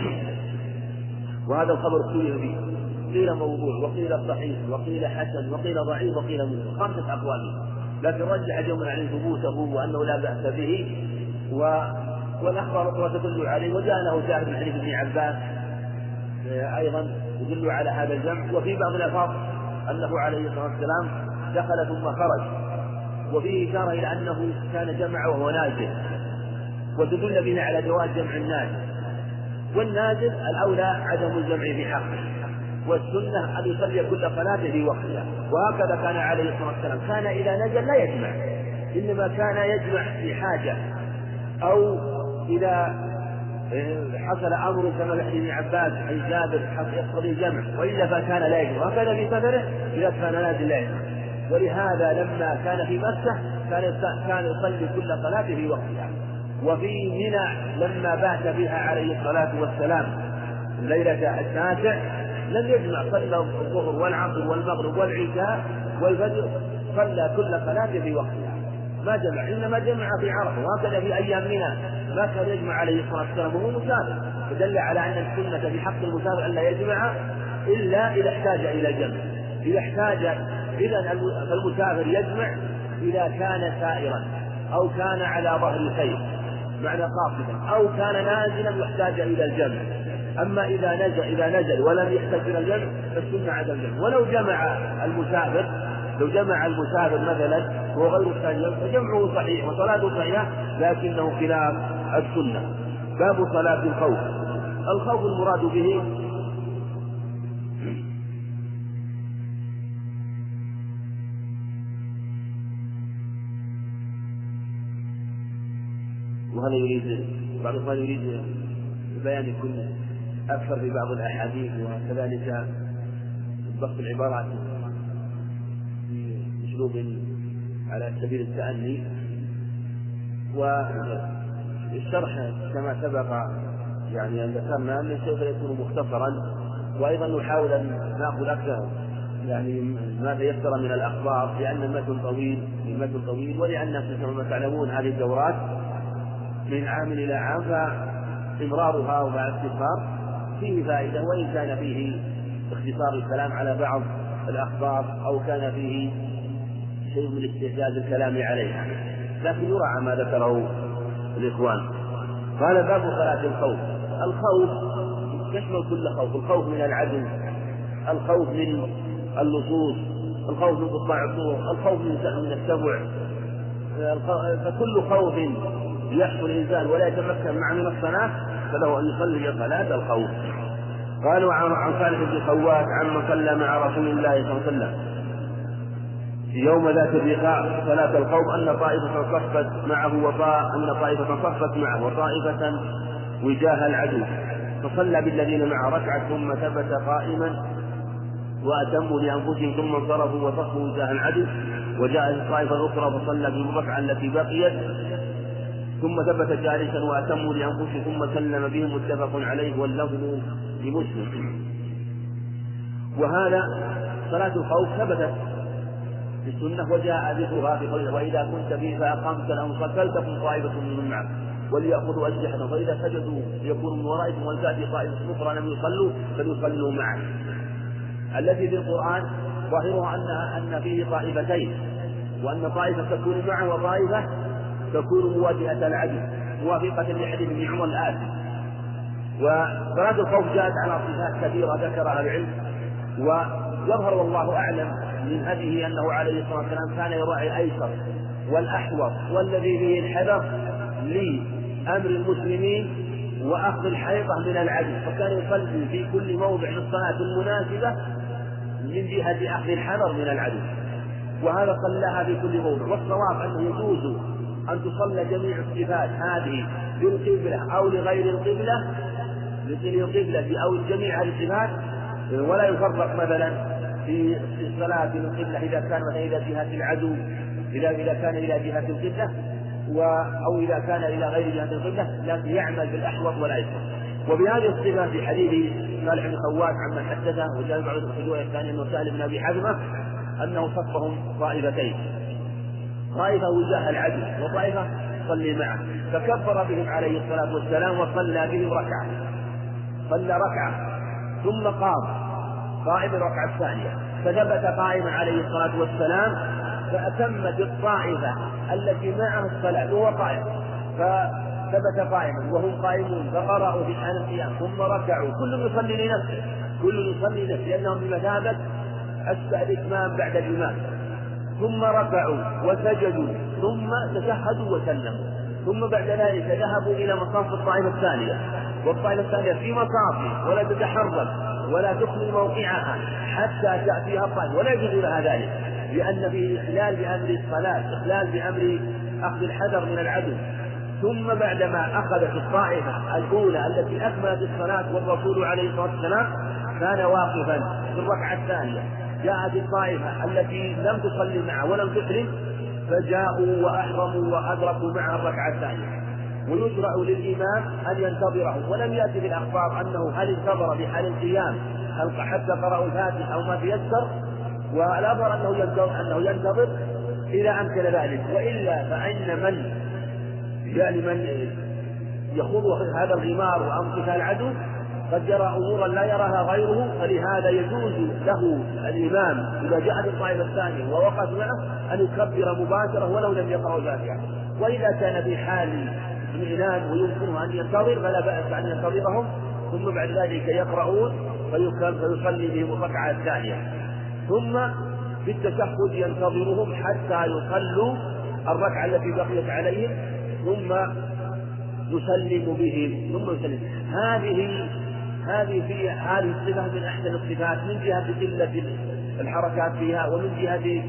وهذا الخبر اختلف فيه قيل موضوع وقيل صحيح وقيل حسن وقيل ضعيف وقيل منه. خمسة أقوال لكن رجح جمع عليه ثبوته وأنه لا بأس به. و والأخبار الأخرى تدل عليه وجاء له شاهد من حديث ابن عباس آه، أيضا يدل على هذا الجمع. وفي بعض الألفاظ أنه عليه الصلاة والسلام دخل ثم خرج. وفيه إشارة إلى أنه كان جمع وهو نازل. وتدل به على جواز جمع النازل. والنازل الأولى عدم الجمع في حقه والسنة أن يصلي كل صلاة في وقتها. وهكذا كان عليه الصلاة والسلام. كان إذا نزل لا يجمع. إنما كان يجمع في حاجة. أو إذا حصل أمر كما في ابن عباس عن جابر يقتضي الجمع وإلا فكان لا يجمع. وهكذا في سفره إذا كان نازل لا يجمع. ولهذا لما كان في مكة كان كان يصلي كل صلاة في وقتها. وفي منى لما بات بها عليه الصلاة والسلام الليلة التاسع لم يجمع صلى الظهر والعصر والمغرب والعشاء والفجر صلى كل صلاة في وقتها. ما جمع إنما جمع في عرفة وهكذا في أيام منى. ما كان يجمع عليه الصلاة والسلام وهو مسافر. فدل على أن السنة في حق المسافر أن لا يجمع إلا إذا احتاج إلى جمع. إذا احتاج إذا المسافر يجمع إذا كان سائرا أو كان على ظهر الخير معنى قاصدا أو كان نازلا يحتاج إلى الجمع. أما إذا نزل إذا نزل ولم يحتاج إلى الجمع فالسنة عدم الجمع. ولو جمع المسافر لو جمع المسافر مثلا وهو غير الثاني فجمعه صحيح وصلاته صحيحة لكنه خلاف السنة. باب صلاة الخوف. الخوف المراد به وهذا يريد بعض الإخوان يريد بيان يكون أكثر في بعض الأحاديث وكذلك ضبط العبارات بأسلوب على سبيل التأني. والشرح كما سبق يعني أن ذكرنا أنه سوف يكون مختصرا وأيضا نحاول أن نأخذ أكثر يعني ما تيسر من الأخبار لأن المتن طويل المتن طويل ولأن كما تعلمون هذه الدورات من عام إلى عام فإمرارها ومع الاختصار فيه فائدة وإن كان فيه اختصار الكلام على بعض الأخبار أو كان فيه شيء من استهجاز الكلام عليها لكن يراعى ما ذكره الإخوان. قال باب صلاة الخوف. الخوف يشمل كل خوف. الخوف من العدو. الخوف من اللصوص. الخوف من قطاع الطرق. الخوف من السبع فكل خوف يحصل الإنسان ولا يتمكن معه من الصلاة فله أن يصلي صلاة الخوف. قالوا عن خالد بن خوات عمن صلى مع رسول الله صلى الله عليه وسلم. يوم ذات الرقاع صلاة الخوف أن طائفة صفت معه وطاء أن طائفة صفت معه وطائفة وجاه العدو. فصلى بالذين معه ركعة ثم ثبت قائما وأتموا لأنفسهم ثم انصرفوا وصفوا وجاه العدو. وجاءت الطائفة الأخرى فصلى بالركعة التي بقيت ثم ثبت جالسا وأتموا لأنفسهم ثم سلم بهم متفق عليه واللفظ لمسلم. وهذا صلاة الخوف ثبتت في السنة وجاء ذكرها في قوله وإذا كنت فيه فأقمت لهم فلتكن طائفة منهم معك وليأخذوا أسلحتهم فإذا سجدوا يكونوا من ورائكم ولتأتي طائفة أخرى لم يصلوا فليصلوا معك. التي في القرآن ظاهرها أنها أن فيه طائفتين وأن طائفة تكون معه وطائفة تكون مواجهة العدو موافقة لحديث ابن عمر الآتي وصلاة الخوف جاءت على صفات كثيرة ذكرها العلم. ويظهر والله أعلم من هديه أنه عليه الصلاة والسلام كان يراعي الأيسر والأحوط والذي فيه الحذر لأمر المسلمين وأخذ الحيطة من العدو فكان يصلي في كل موضع للصلاة المناسبة من جهة أخذ الحذر من العدو وهذا صلاها في كل موضع. والصواب أنه يجوز أن تصلى جميع الصفات. هذه للقبلة أو لغير القبلة للقبلة أو جميع الصفات ولا يفرق مثلا في الصلاة القبلة إذا كان مثلا إلى جهة العدو إذا إذا كان إلى جهة القبلة أو إذا كان إلى غير جهة القبلة لكن يعمل بالأحوط والأيسر وبهذه الصفة في حديث صالح بن خوات عمن حدثه وجاء بعض الرواية الثانية أنه سهل بن أبي حزمة أنه صفهم طائفتين. طائفة وجاه العدل وطائفة صلي معه. فكبر بهم عليه الصلاة والسلام وصلى بهم ركعة. صلى ركعة ثم قام. قائم الركعة الثانية. فثبت قائما عليه الصلاة والسلام فأتمت الطائفة التي معه الصلاة وهو قائم. فثبت قائما وهم قائمون. فقرأوا في حال القيام ثم ركعوا. كل يصلي لنفسه. كل يصلي لنفسه لأنهم بمثابة الإتمام بعد الإمام. ثم ركعوا وسجدوا ثم تشهدوا وسلموا. ثم بعد ذلك ذهبوا إلى مصاف الطائفة الثانية. والطائفة الثانية في مصافه ولا تتحرك ولا تخلي موقعها حتى تأتيها الطائفة. ولا يجوز لها ذلك لأن فيه إخلال بأمر الصلاة إخلال بأمر أخذ الحذر من العدو. ثم بعدما أخذت الطائفة الأولى التي أكملت الصلاة والرسول عليه الصلاة والسلام كان واقفا في الركعة الثانية. جاءت الطائفة التي لم تصلي معه ولم تسلم فجاءوا وأحرموا وأدركوا معه الركعة الثانية. ويشرع للإمام أن ينتظره. ولم يأتي في الأخبار أنه هل انتظر بحال القيام حتى قرأوا الفاتحة أو ما تيسر. والأظهر أنه ينتظر أنه ينتظر إذا أمكن ذلك. وإلا فإن من يعني من يخوض هذا الغمار وأمسك العدو قد يرى أمورا لا يراها غيره فلهذا يجوز له الإمام إذا جاءت الطائفة الثانية ووقف معه أن يكبر مباشرة ولو لم يقرأ الفاتحة. وإذا كان في حال اطمئنان ويمكنه أن ينتظر فلا بأس أن ينتظرهم ثم بعد ذلك يقرؤون فيصلي بهم الركعة الثانية. ثم في التشهد ينتظرهم حتى يصلوا الركعة التي بقيت عليهم ثم يسلم بهم ثم يسلم. هذه هذه في هذه الصفة من أحسن الصفات من جهة قلة الحركات فيها ومن جهة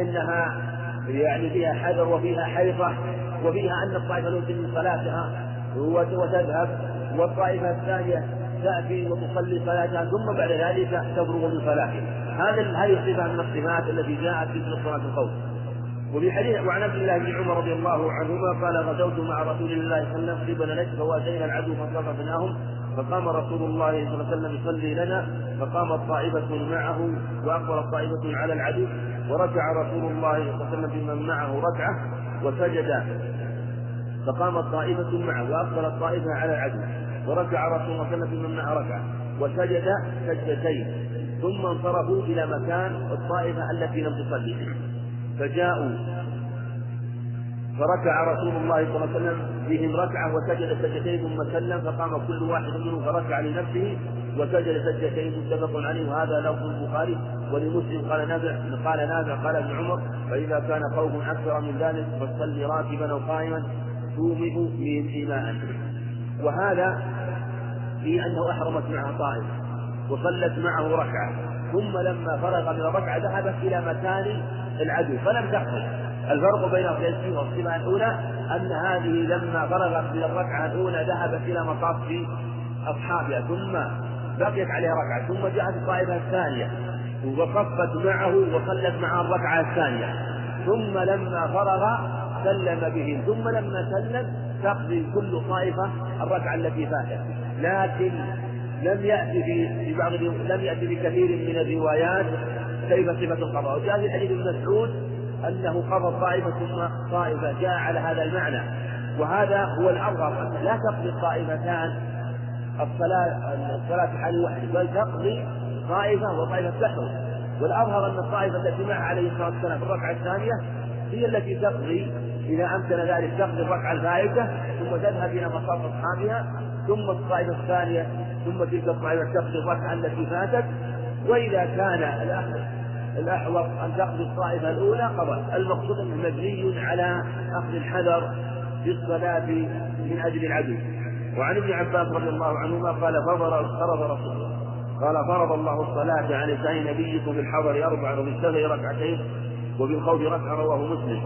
أنها يعني فيها حذر وفيها حيطة وفيها أن الطائفة الأولى من صلاتها وتذهب والطائفة الثانية تأتي وتصلي صلاتها ثم بعد ذلك تفرغ من صلاتها هذا هذه الصفة من الصفات التي جاءت في صلاة الخوف وفي حديث وعن عبد الله بن عمر رضي الله عنهما قال غزوت مع رسول الله صلى الله عليه وسلم قبل نجد فواتينا العدو فصرفناهم فقام رسول الله صلى الله عليه وسلم يصلي لنا فقامت طائفة معه وأقبلت طائفة على العدو وركع رسول الله صلى الله عليه وسلم بمن معه ركعة وسجد. فقامت طائفة معه وأقبلت طائفة على العدو وركع رسول الله صلى الله عليه وسلم بمن معه ركعة وسجد سجدتين ثم انصرفوا إلى مكان الطائفة التي لم تصلي. فجاءوا فركع رسول الله صلى الله عليه وسلم بهم ركعة وسجد سجدتين ثم سلم فقام كل واحد منهم فركع لنفسه وسجد سجدتين متفق عليه. وهذا لفظ البخاري ولمسلم. قال نافع قال نافع قال ابن عمر فإذا كان خوف أكثر من ذلك فصل راكبا أو قائما تومئ من إيماء. وهذا في أنه أحرمت معه طائف وصلت معه ركعة ثم لما فرغ من الركعة ذهبت إلى مكان العدو فلم تحصل. الفرق بين القياسين والصفة الأولى أن هذه لما فرغت من الركعة الأولى ذهبت إلى مصاف أصحابها ثم بقيت عليها ركعة ثم جاءت الطائفة الثانية وصفت معه وصلت معها الركعة الثانية. ثم لما فرغ سلم بهم ثم لما سلم تقضي كل طائفة الركعة التي فاتت. لكن لم يأتي في بعض لم يأتي بكثير من الروايات كيف صفة القضاء. وجاء في حديث ابن مسعود أنه قضى طائفة ثم طائفة جاء على هذا المعنى. وهذا هو الأظهر لا تقضي الطائفتان الصلاة الصلاة في حال واحد بل تقضي طائفة وطائفة تحرم. والأظهر أن الطائفة التي معه عليه الصلاة والسلام في الركعة الثانية هي التي تقضي إذا أمكن ذلك تقضي الركعة الفائتة ثم تذهب إلى مصاف أصحابها ثم الطائفة الثانية ثم تلك الطائفة تقضي الركعة التي فاتت. وإذا كان الأحوط أن تقضي الطائفة الأولى قضاء المقصود أنه مبني على أخذ الحذر في الصلاة من أجل العدو. وعن ابن عباس رضي الله عنهما قال فرض فرض رسول الله قال فرض الله الصلاة عن لسان نبيكم بالحضر أربعة وبالسبع ركعتين وبالخوف ركعة رواه مسلم.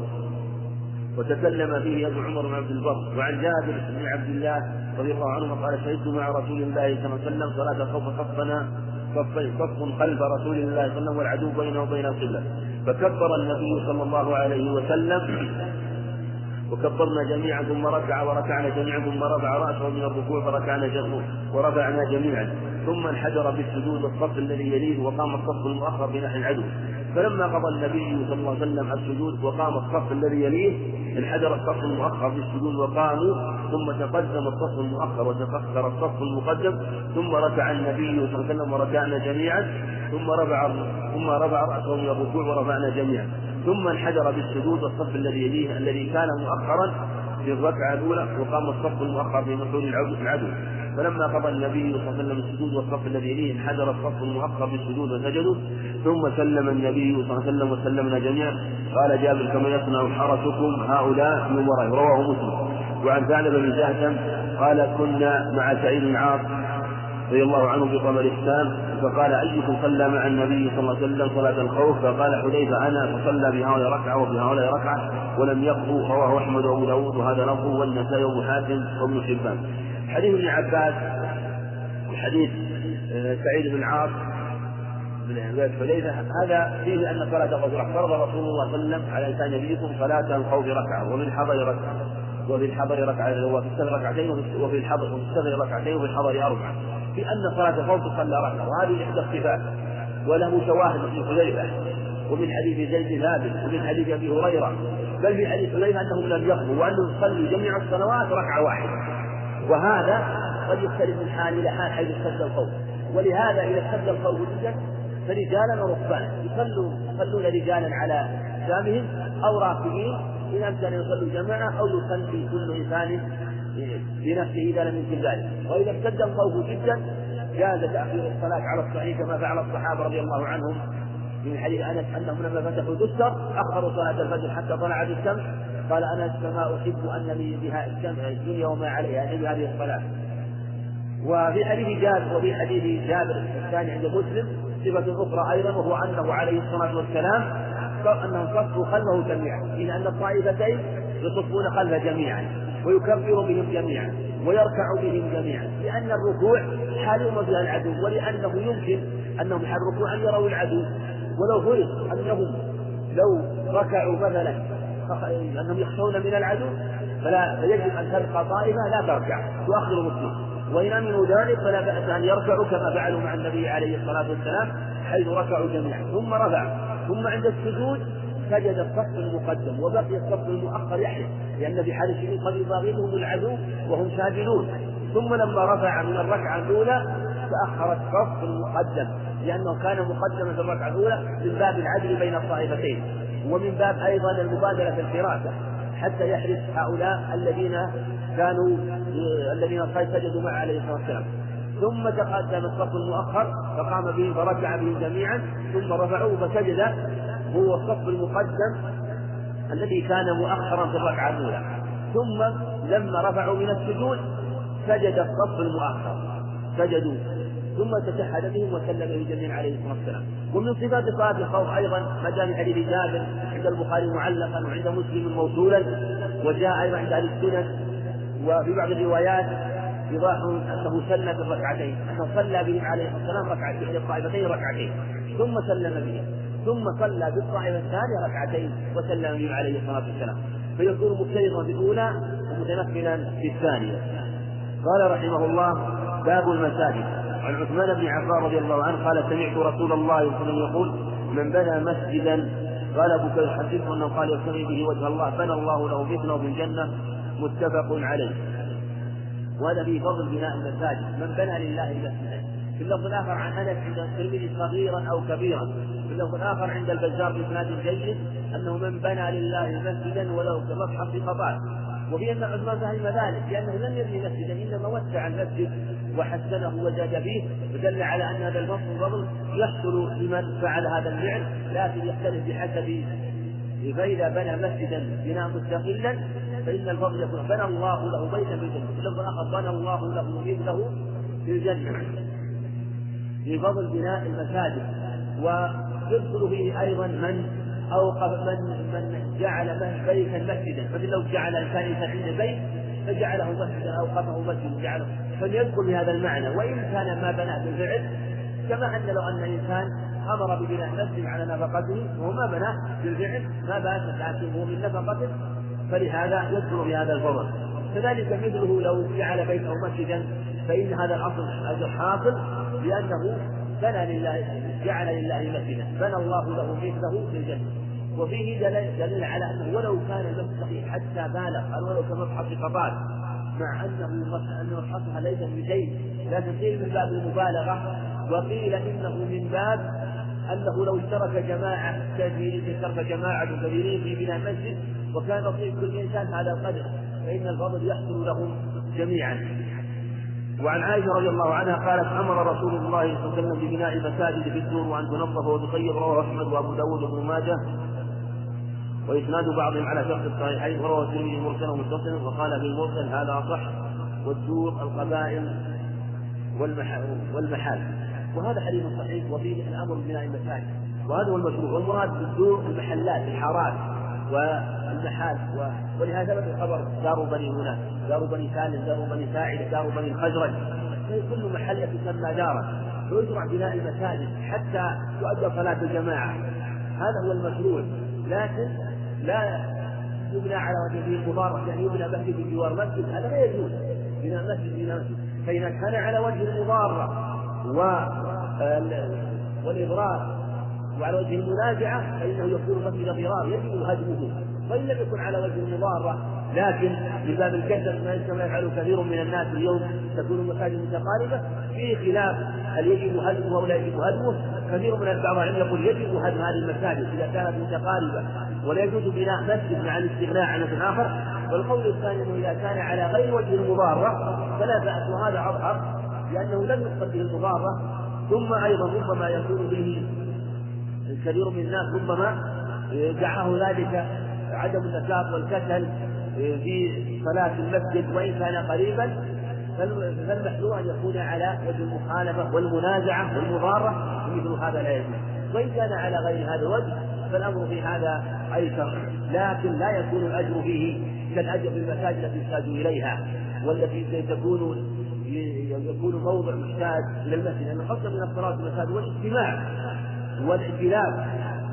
وتكلم فيه أبو عمر بن عبد البر. وعن جابر بن عبد الله رضي الله عنه قال شهدت مع رسول الله صلى الله عليه وسلم صلاة الخوف خفنا صف خلف رسول الله صلى الله عليه وسلم والعدو بينه وبين القبلة. فكبر النبي صلى الله عليه وسلم. وكبرنا جميعا ثم ركع وركعنا جميعا ثم رفع رأسه من الركوع فركعنا جميعا ورفعنا جميعا. ثم انحدر بالسجود والصف الذي يليه وقام الصف المؤخر بنحو العدو. فلما قضى النبي صلى الله عليه وسلم السجود وقام الصف الذي يليه انحدر الصف المؤخر بالسجود وقاموا ثم تقدم الصف المؤخر وتفكر الصف المقدم ثم ركع النبي صلى الله عليه وسلم وركعنا جميعا ثم رفع ثم رفع رأسه من الركوع ورفعنا جميعا. ثم انحدر بالسجود والصف الذي يليه الذي كان مؤخرا في الركعة الأولى وقام الصف المؤخر في مفعول العدو فلما قضى النبي صلى الله عليه وسلم السجود والصف الذي يليه انحدر الصف المؤخر بالسجود وسجدوا ثم سلم النبي صلى الله عليه وسلم وسلمنا جميعا. قال جابر كما يصنع حرسكم هؤلاء من ورائه رواه مسلم. وعن ثعلب بن جهشم قال كنا مع سعيد بن عاص رضي الله عنه في قمر الإسلام فقال أيكم صلى مع النبي صلى الله عليه وسلم صلاة الخوف؟ فقال حذيفة أنا فصلى بهؤلاء ركعة وبهؤلاء ركعة ولم يقضوا. رواه أحمد وأبو داود وهذا لفظه والنسائي وأبو حاتم وابن حبان. حديث ابن عباس وحديث آه، سعيد بن عاص بن حذيفة هذا فيه أن صلاة الخوف فرض رسول الله صلى الله عليه وسلم على لسان نبيكم صلاة الخوف ركعة ومن حضر ركعة وفي الحضر ركعة ركعتين وفي الحضر وفي السفر ركعتين وفي الحضر أربعة. في أن صلاة الخوف تصلى ركعة وهذه إحدى الصفات. وله شواهد في حذيفة ومن حديث زيد ثابت ومن حديث أبي هريرة. بل في حديث حذيفة أنهم لم يقضوا وأنهم صلوا جميع الصلوات ركعة واحدة. وهذا قد يختلف من حال إلى حال حيث اشتد الخوف. ولهذا إذا اشتد الخوف جدا فرجالا وركبانا. يصلوا يصلون رجالا على أقدامهم أو راكبين إن أمكن أن يصلوا جماعة أو يصلي كل إنسان بنفسه إذا لم يمكن ذلك. وإذا اشتد الخوف جدا جاز تأخير الصلاة على الصحيح كما فعل الصحابة رضي الله عنهم. من حديث أنس أنهم لما فتحوا دستر أخروا صلاة الفجر حتى طلعت الشمس. قال أنا كما أحب أن لي بها الشمس الدنيا وما عليها يعني بهذه الصلاة. وفي حديث جابر وفي حديث جابر الثاني عند مسلم صفة أخرى أيضا وهو أنه عليه الصلاة والسلام أنهم صفوا خلفه جميعا. إن أن الطائفتين يصفون خلفه جميعا. ويكبر بهم جميعا ويركع بهم جميعا لأن الركوع حال فيها العدو ولأنه يمكن أنهم حال الركوع أن يروا العدو. ولو فرض أنهم لو ركعوا مثلا أنهم يخشون من العدو فلا فيجب أن تبقى طائفة لا تركع تؤخر مسلم وإن أمنوا ذلك فلا بأس أن يركعوا كما فعلوا مع النبي عليه الصلاة والسلام حيث ركعوا جميعا. ثم رفع ثم عند السجود سجد الصف المقدم وبقي الصف المؤخر يحرم لأن في حال السجود قد يباغتهم العدو وهم ساجدون. ثم لما رفع من الركعة الأولى تأخر الصف المقدم لأنه كان مقدما في الركعة الأولى من باب العدل بين الطائفتين ومن باب أيضا المبادرة في الفراسة حتى يحرس هؤلاء الذين كانوا الذين سجدوا معه عليه الصلاة والسلام. ثم تقدم الصف المؤخر فقام به فركع به جميعا ثم رفعوه فسجد هو الصف المقدم الذي كان مؤخرا في الركعة الأولى. ثم لما رفعوا من السجود سجد الصف المؤخر. سجدوا. ثم تشهد بهم وسلم به جميعا عليه الصلاة والسلام. ومن صفات صلاة الخوف أيضا ما جاء في حديث جابر عند البخاري معلقا وعند مسلم موصولا. وجاء أيضا عند أهل السنن. وفي بعض الروايات إيضاح أنه سلم بالركعتين أنه صلى بهم عليه الصلاة والسلام ركعتين الطائفتين ركعتين. ثم سلم بهم. ثم صلى بالطائفه الثانية ركعتين وسلم عليه الصلاة والسلام. فيكون مفترضا بالاولى ومتمكنا في الثانية. قال رحمه الله باب المساجد. عن عثمان بن عفان رضي الله عنه قال سمعت رسول الله صلى الله عليه وسلم يقول من بنى مسجدا قال أبو بكر أنه قال يبتغي به وجه الله بنى الله له مثله في الجنه متفق عليه. وهذا في فضل بناء المساجد. من بنى لله مسجدا في اللفظ الآخر عن أنس عند الترمذي صغيرا أو كبيرا. في اللفظ الآخر عند البزار بإسناد جيد أنه من بنى لله مسجدا ولو كمصحف قطاع وفي ان عثمان فهم ذلك لأنه لم يبني مسجدا إنما وسع المسجد وحسنه وزاد فيه فدل على أن هذا الفضل يحصل لمن فعل هذا الفعل لكن يختلف بحسب فإذا بنى مسجدا بناء مستقلا فإن الفضل يكون بنى الله له بيتا في الجنة. في الآخر بنى الله له مثله في الجنة. في فضل بناء المساجد. ويدخل فيه أيضا من أوقف من من جعل بيتا مسجدا فمن لو جعل إنسان عنده بيت فجعله مسجدا أوقفه مسجدا جعله. فليدخل بهذا المعنى. وإن كان ما بناه بالفعل كما أن لو أن إنسان أمر ببناء مسجد على نفقته وهو ما بناه بالفعل ما بأس لكن هو من نفقته فلهذا يذكر في هذا الفضل. كذلك مثله لو جعل بيته مسجدا فإن هذا الأصل أجر حاصل لأنه بنى لله جعل لله مسجدا بنى الله له مثله في الجنة. وفيه دليل على أنه ولو كان المسجد حتى بالغ قال ولو كمصحف قبال مع أنه أن مصحفها ليس بشيء لكن قيل من باب المبالغة وقيل إنه من باب أنه لو اشترك جماعة اشترك جماعة كثيرين في بناء مسجد وكان نصيب كل إنسان هذا القدر فإن الفضل يحصل لهم جميعا. وعن عائشة رضي الله عنها قالت أمر رسول الله صلى الله عليه وسلم ببناء المساجد في الدور وأن تنظف وتطيب رواه أحمد وأبو داود وابن ماجه. وإسناد بعضهم على شرط الصحيحين وروى الترمذي مرسلا ومتصلا وقال في المرسل هذا أصح والدور القبائل والمحال والمحال وهذا حديث صحيح وفيه الأمر ببناء المساجد وهذا هو المشروع. والمراد بالدور المحلات الحارات. والمحال. و... ولهذا ثبت الخبر دار بني هنا دار بني سالم دار بني ساعدة دار بني الخزرج. كل محلة تسمى دارا ويشرع بناء المساجد حتى تؤدى صلاة الجماعة. هذا هو المشروع. لكن لا يبنى على وجه فيه مضارة يعني يبنى مسجد بجوار مسجد. هذا لا يجوز. بناء مسجد بناء مسجد. فإذا كان على وجه المضارة و والإضرار وعلى وجه المنازعة فإنه يكون مسجد ضرار يجب هدمه وإن لم يكن على وجه المضارة لكن من باب الكسل ما كما يفعل كثير من الناس اليوم تكون المساجد متقاربة في خلاف هل يجب هدمه أو لا يجب هدمه. كثير من بعض العلم يقول يجب هدم هذه المساجد إذا كانت متقاربة ولا يجوز بناء مسجد مع الاستغناء عن آخر. والقول الثاني أنه إذا كان على غير وجه المضارة فلا بأس وهذا أظهر لأنه لم يقصد به المضارة ثم أيضا ربما يكون به كثير من الناس ربما دعاه ذلك عدم النشاط والكسل في صلاة المسجد وإن كان قريبا فالمحذور أن يكون على وجه المخالفة والمنازعة والمضارة ومثل هذا لا يجوز. وإن كان على غير هذا الوجه فالأمر في هذا أيسر لكن لا يكون الأجر فيه كالأجر في المساجد التي يحتاج إليها والتي تكون يكون موضع محتاج إلى المسجد القصد من الصلاة المساجد والاجتماع. والائتلاف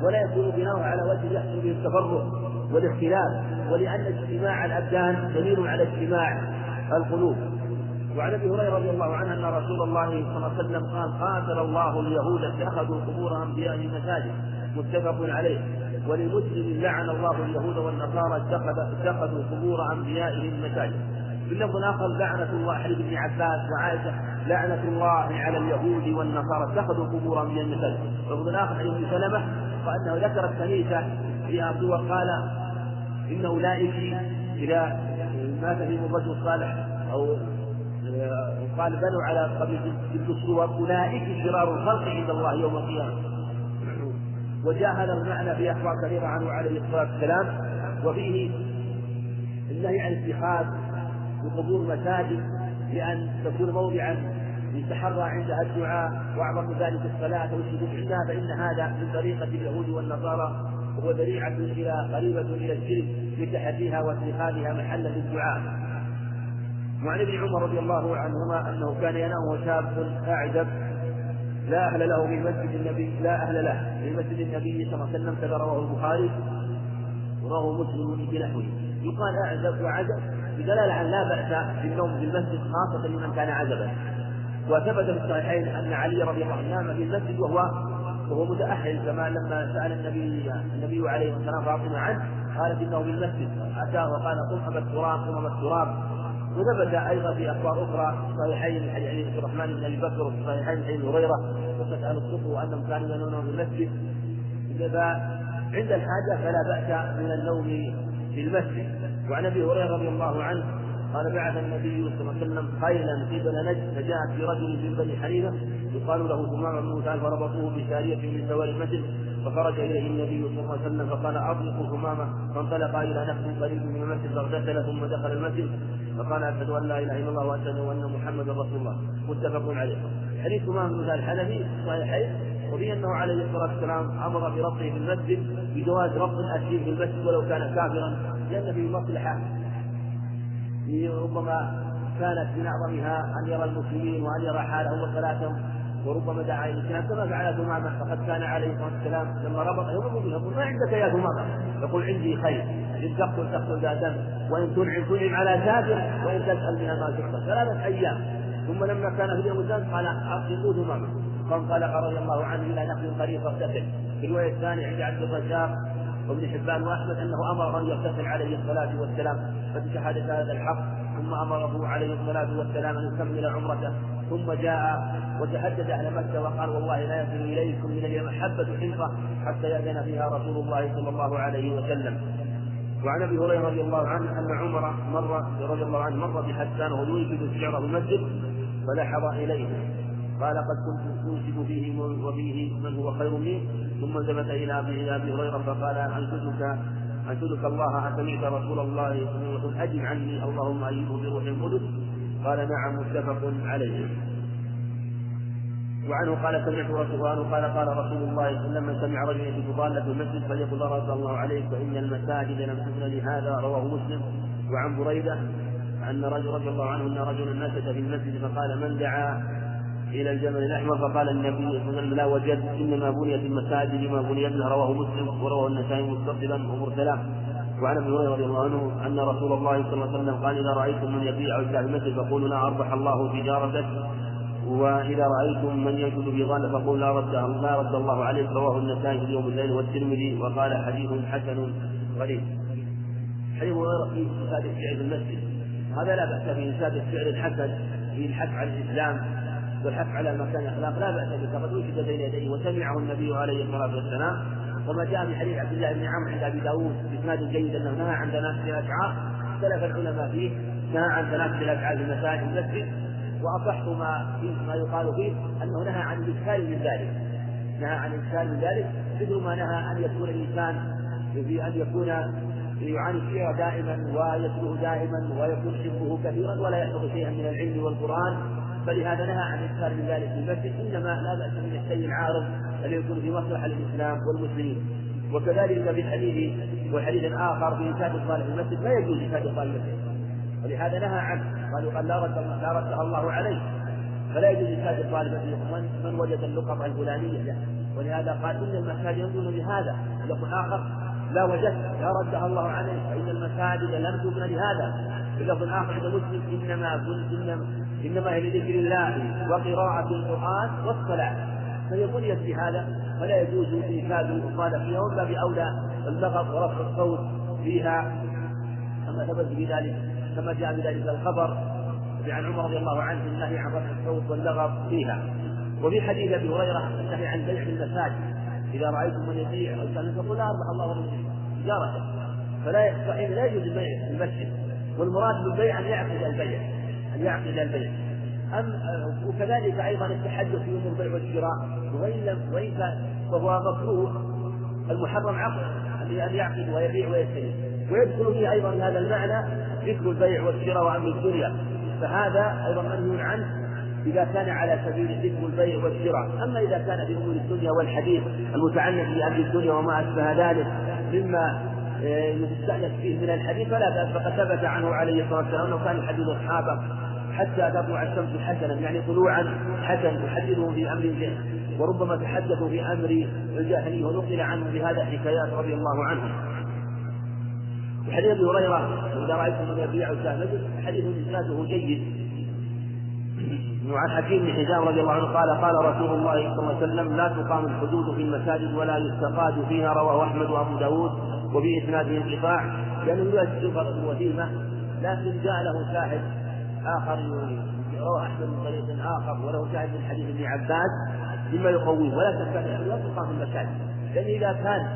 ولا يكون بناؤه على وجه يحصل به التفرق والاختلاف ولأن اجتماع الأبدان دليل على اجتماع القلوب. وعن أبي هريرة رضي الله عنه أن رسول الله صلى الله عليه وسلم قال قاتل الله اليهود اتخذوا قبور انبيائهم مساجد متفق عليه. ولمسلم لعن الله اليهود والنصارى اتخذوا قبور انبيائهم مساجد في اللفظ الآخر لعنة الله علي بن عباس وعائشة لعنة الله على اليهود والنصارى اتخذوا قبورا من المساجد اللفظ الآخر عن ابن سلمة وأنه ذكر الكنيسة في أرض وقال إن أولئك إذا مات فيهم الرجل الصالح أو قال بنوا على قبيل تلك الصور أولئك شرار الخلق عند الله يوم القيامة. وجاء هذا المعنى في أخبار كثيرة عنه عليه الصلاة والسلام وفيه النهي عن اتخاذ بقبور مساجد بأن تكون موضعا يتحرى عندها الدعاء وأعظم ذلك الصلاة والسجود عندها فإن هذا من طريقة اليهود والنصارى وهو ذريعة إلى قريبة إلى الشرك بتحريها واتخاذها محلا للدعاء. وعن ابن عمر رضي الله عنهما أنه كان ينام شاب أعجب لا أهل له في مسجد النبي لا أهل له في مسجد النبي صلى الله عليه وسلم كذا رواه البخاري ورواه مسلم بنحوه يقال أعجب وعجب بدلالة على لا بأس بالنوم في المسجد خاصة لمن كان عزبا. وثبت في الصحيحين أن علي رضي الله عنه نام في المسجد وهو وهو متأهل كما لما سأل النبي النبي عليه والسلام فاطمة عنه قالت إنه في المسجد. أتاه وقال قم أبا التراب قم أبا التراب. وثبت أيضا في أخبار أخرى في الصحيحين حديث عبد الرحمن بن أبي بكر وفي الصحيحين حديث هريرة وتسأل الصبح وأنهم كانوا ينامون في المسجد. فعند الحاجة فلا بأس من النوم في المسجد. وعن أبي هريرة رضي الله عنه قال بعث النبي صلى الله عليه وسلم خيلا قبل نجد فجاءت برجل من بني حنيفه يقال له ثمامه بن مثال فربطوه بساريه من سوار المسجد فخرج إليه النبي صلى الله عليه وسلم فقال أطلقوا ثمامه فانطلق إلى نفس قريب من المسجد فاغتسل ثم دخل المسجد فقال أشهد أن لا إله إلا الله وأشهد أن محمدا رسول الله. متفق عليه. حديث ثمامه بن مثال الحنفي صحيحين وفي أنه عليه الصلاة والسلام أمر بربطه في المسجد بجواز ربط الاسير في المسجد ولو كان كافرا. لأن فيه مصلحة. ربما كانت من أعظمها أن يرى المسلمين وأن يرى حالهم وصلاتهم وربما دعا إلى الإسلام كما فعل ثمامة فقد كان عليه الصلاة والسلام لما ربط يوم يقول ما عندك يا ثمامة يقول عندي خير إن تقتل تقتل ذا دم وإن تنعم تنعم على كافر وإن تسأل بها ما تقتل. ثلاثة أيام. ثم لما كان في اليوم الثالث قال أصدقوه ثم فانطلق رضي الله عنه إلى نخل قريب فاغتسل في الرواية الثانية عند عبد الرزاق. وابن حبان وأحمد أنه أمر أن يغتسل عليه الصلاة والسلام فبشهادة هذا الحق ثم أمره عليه الصلاة والسلام أن يكمل عمرته ثم جاء وتحدث أهل مكة وقال والله لا يصل إليكم من اليوم حبه حنطه حتى يأذن فيها رسول الله صلى الله عليه وسلم. وعن أبي هريرة رضي الله عنه أن عمر مر رضي الله عنه مر بحسان وهو يوجد الشعر المسجد فلحظ إليه. قال قد كنت اوجد فيه وفيه من هو خير مني ثم التفت إلى أبي أبي هريرة فقال أنشدك أنشدك الله اسمعت رسول الله يقول اجب عني اللهم ايده بروح القدس. قال نعم متفق عليه. وعنه قال سمعت رسول الله قال قال رسول الله صلى الله عليه وسلم من سمع رجلا يجد ضالة في المسجد فليقل رضي الله عليك فإن المساجد لم تبن لهذا رواه مسلم. وعن بريدة أن رجل رضي الله عنه أن رجلا نسج في المسجد فقال من دعا؟ إلى الجبل الأحمر فقال النبي صلى الله عليه وسلم لا وجد إنما بنيت المساجد ما بنيت لها رواه مسلم ورواه النسائي متصلا ومرسلا. وعن أبي هريرة رضي الله عنه أن رسول الله صلى الله عليه وسلم قال إذا رأيتم من يبيع أو في المسجد فقولوا لا أربح الله تجارتك. وإذا رأيتم من في ظن فقولوا لا رد لا رد الله عليك. رواه النسائي في اليوم الليل والترمذي وقال حديث حسن غريب. حديث هريرة في افساد الشعر المسجد. هذا لا بأس في افساد الشعر الحسن في الحث على الإسلام. والحث على مكان الاخلاق لا بأس به فقد وجد بين يديه وسمعه النبي عليه الصلاة والسلام. وما جاء في حديث عبد الله بن عمرو عند أبي داود بإسناد جيد أنه نهى عن تنافس الأشعار. اختلف العلماء فيه نهى عن تنافس الأشعار في مساجد المسجد وأصح ما فيه ما يقال فيه أنه نهى عن الاشكال من ذلك. نهى عن الاشكال من ذلك مثل ما نهى أن يكون الإنسان في أن يكون يعاني الشعر دائما ويتلوه دائما ويكون حفظه كثيرا ولا يحفظ شيئا من العلم والقرآن. فلهذا نهى عن الإكثار من ذلك في المسجد إنما لا بأس من الشيء العارض الذي يكون في مصلحة للإسلام والمسلمين. وكذلك في حديث وحديث آخر في إنشاد الصالح المسجد لا يجوز إنشاد الصالح المسجد. ولهذا نهى عنه قالوا قال لا رد لا ردها الله عليه. فلا يجوز إنشاد الصالح من من وجد اللقطة الفلانية؟ ولهذا قال إن المساجد ينظر لهذا يقول آخر لا وجدت لا ردها الله عليه. فإن المساجد لم تبنى لهذا. في لفظ آخر مسلم إنما إنما إنما هي لذكر الله وقراءة القرآن والصلاة. فهي بنيت بهذا فلا يجوز إيجاد الإطالة فيها ولا بأولى اللغط ورفع الصوت فيها. كما ثبت بذلك كما جاء بذلك الخبر عن عمر رضي الله عنه النهي عن رفع الصوت واللغط فيها. وفي حديث أبي هريرة النهي عن بيع المساجد. إذا رأيتم من يبيع أو كان فقل أربح الله تجارته فلا فإن لا يجوز البيع في المسجد. والمراد بالبيع أن يعقد البيع. أن يعقد البيع أم وكذلك أيضا التحدث في أمور البيع والشراء. وإن لم وإن كان فهو مكروه المحرم عقد أن يعقد ويبيع ويشتري. ويدخل فيه أيضا هذا المعنى ذكر البيع والشراء وأمر الدنيا. فهذا أيضا منهي عنه إذا كان على سبيل ذكر البيع والشراء، أما إذا كان في أمور الدنيا والحديث المتعنت بأمر الدنيا وما أشبه ذلك مما يستأنس فيه من الحديث فلا بأس فقد ثبت عنه عليه الصلاة والسلام أنه كان يحدث أصحابه حتى تطلع الشمس حسنا يعني طلوعا حسنا تحدثهم في أمر وربما تحدثوا في أمر الجاهلية ونقل عنه بهذا حكايات رضي الله عنه. وحديث أبي هريرة إذا رأيتم من يبيع السهم حديث إسناده جيد. وعن حكيم بن حزام رضي الله عنه قال قال رسول الله صلى الله عليه وسلم لا تقام الحدود في المساجد ولا يستقاد فيها رواه أحمد وأبو داود. وفي اسناده انقطاع لأنه يؤدي الوثيمه لكن جاء له شاهد آخر روى احمد من طريق آخر وله شاهد من حديث ابن عباس مما يقويه. ولا شك لا تقام في المساجد لأن إذا كان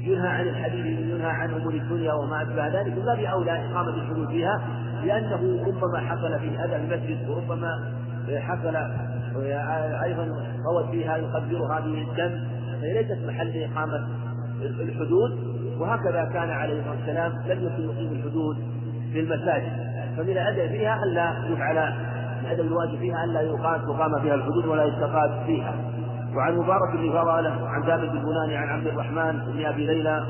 ينهى عن الحديث ينهى عن أمور الدنيا وما أشبه ذلك باب اولى إقامة الحدود فيها لأنه ربما حصل في هذا المسجد وربما حصل أيضا روت فيها يقدرها بالدم فهي ليست محل إقامة الحدود. وهكذا كان عليه الصلاة والسلام لم يكن يقيم الحدود في المساجد. فمن الأدب فيها الا يفعل الأدب الواجب فيها الا يقام تقام فيها الحدود ولا يستقاد فيها. وعن مبارك بن فضالة عن ثابت البناني عن عبد الرحمن بن أبي ليلى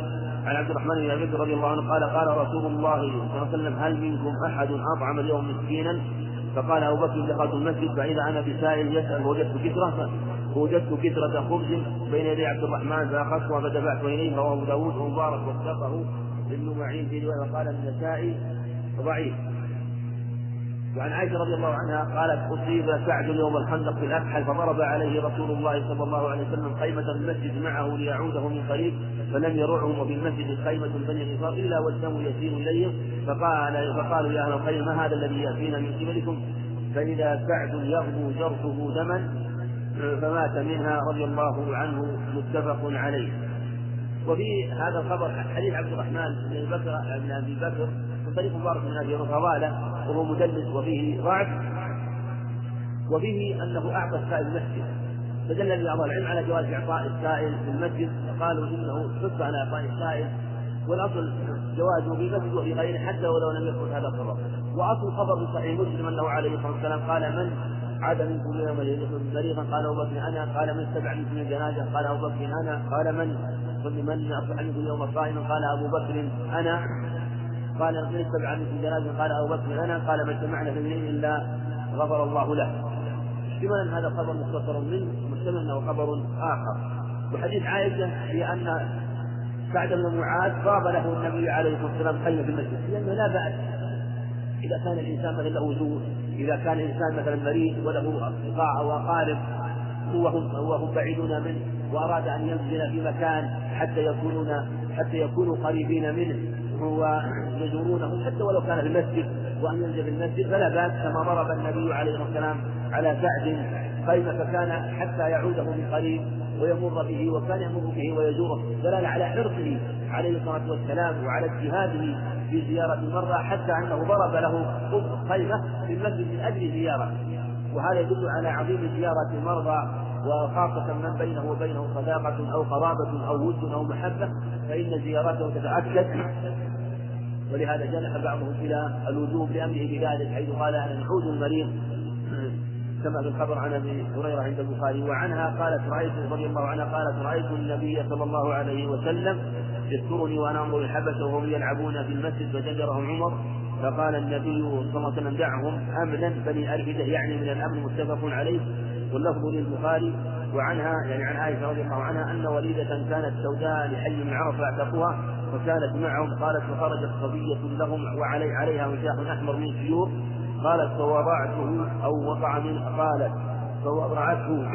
عن عبد الرحمن بن أبي رضي الله عنه قال قال رسول الله صلى الله عليه وسلم هل منكم أحد أطعم اليوم مسكينا؟ فقال أبو بكر دخلت المسجد فإذا أنا بسائل يسأل وجدت كثره فوجدت كثرة خبز بين يدي عبد الرحمن فأخذتها فدفعت إليه رواه أبو داود ومبارك وثقه ابن بن معين في رواية وقال النسائي ضعيف. وعن عائشة رضي الله عنها قالت أصيب سعد يوم الخندق في الأكحل فضرب عليه رسول الله صلى الله عليه وسلم خيمة المسجد معه ليعوده من قريب فلم يرعهم وفي المسجد خيمة بني غفار إلا والدم يسير إليهم فقال فقالوا يا أهل الخير ما هذا الذي يأتينا من قبلكم؟ فإذا سعد يغدو جرحه دما فمات منها رضي الله عنه متفق عليه. وفي هذا الخبر حديث عبد الرحمن بن بكر بن أبي بكر من طريق مبارك بن أبي فضاله وهو مدلس وفيه ضعف وفيه أنه أعطى السائل المسجد. فدل بعض العلم على جواز إعطاء السائل في المسجد فقالوا إنه حث على إعطاء السائل. والأصل جوازه في المسجد وفي غيره حتى ولو لم يثبت هذا الخبر. وأصل الخبر في صحيح مسلم أنه عليه الصلاة والسلام قال من عاد منكم يوم مريضا قال أبو بكر أنا قال من استبع منكم الجنازه قال أبو بكر أنا. قال من؟ من اصبح منكم يوم صائما؟ قال أبو بكر أنا. قال من استبع منكم جنازة؟ قال أبو بكر أنا. قال ما اجتمعنا في إلا غفر الله له. احتمالا هذا خبر مختصر منه محتمل انه خبر آخر. وحديث عائشة في أن سعد بن معاذ ضرب له النبي عليه الصلاة والسلام في المسجد. لأنه لا بأس إذا كان الإنسان مثلا له إذا كان الإنسان مثلا مريض وله أصدقاء أو أقارب وهم وهم بعيدون منه وأراد أن ينزل في مكان حتى يكونون حتى يكونوا قريبين منه ويزورونه حتى ولو كان في المسجد وأن ينزل في المسجد فلا بأس كما ضرب النبي عليه الصلاة والسلام على سعد خيمة فكان حتى يعوده من قريب. ويمر به وكان يمر به ويزوره دلالة على حرصه عليه الصلاة والسلام وعلى اجتهاده في زيارة المرة حتى أنه ضرب له خيمة في المسجد من أجل زيارة. وهذا يدل على عظيم زيارة المرضى وخاصة من بينه وبينه صداقة أو قرابة أو ود أو محبة فإن زيارته تتأكد. ولهذا جنح بعضهم إلى الوجوب لأمره بذلك حيث قال أنا نعود المريض. في الخبر عن أبي هريرة عند البخاري وعنها قالت رأيت رضي الله عنها قالت رأيت النبي صلى الله عليه وسلم يذكرني وأنا أنظر الحبشة وهم يلعبون في المسجد فزجرهم عمر فقال النبي صلى الله عليه وسلم دعهم أمنا بني ارفده يعني من الأمن متفق عليه واللفظ للبخاري وعنها يعني عن عائشة رضي الله عنها أن وليدة كانت سوداء لحي من عرف أعتقوها فكانت معهم قالت فخرجت صبيه لهم وعلي عليها وجاه أحمر من سيور قالت فوضعته أو وقع من قالت فوضعته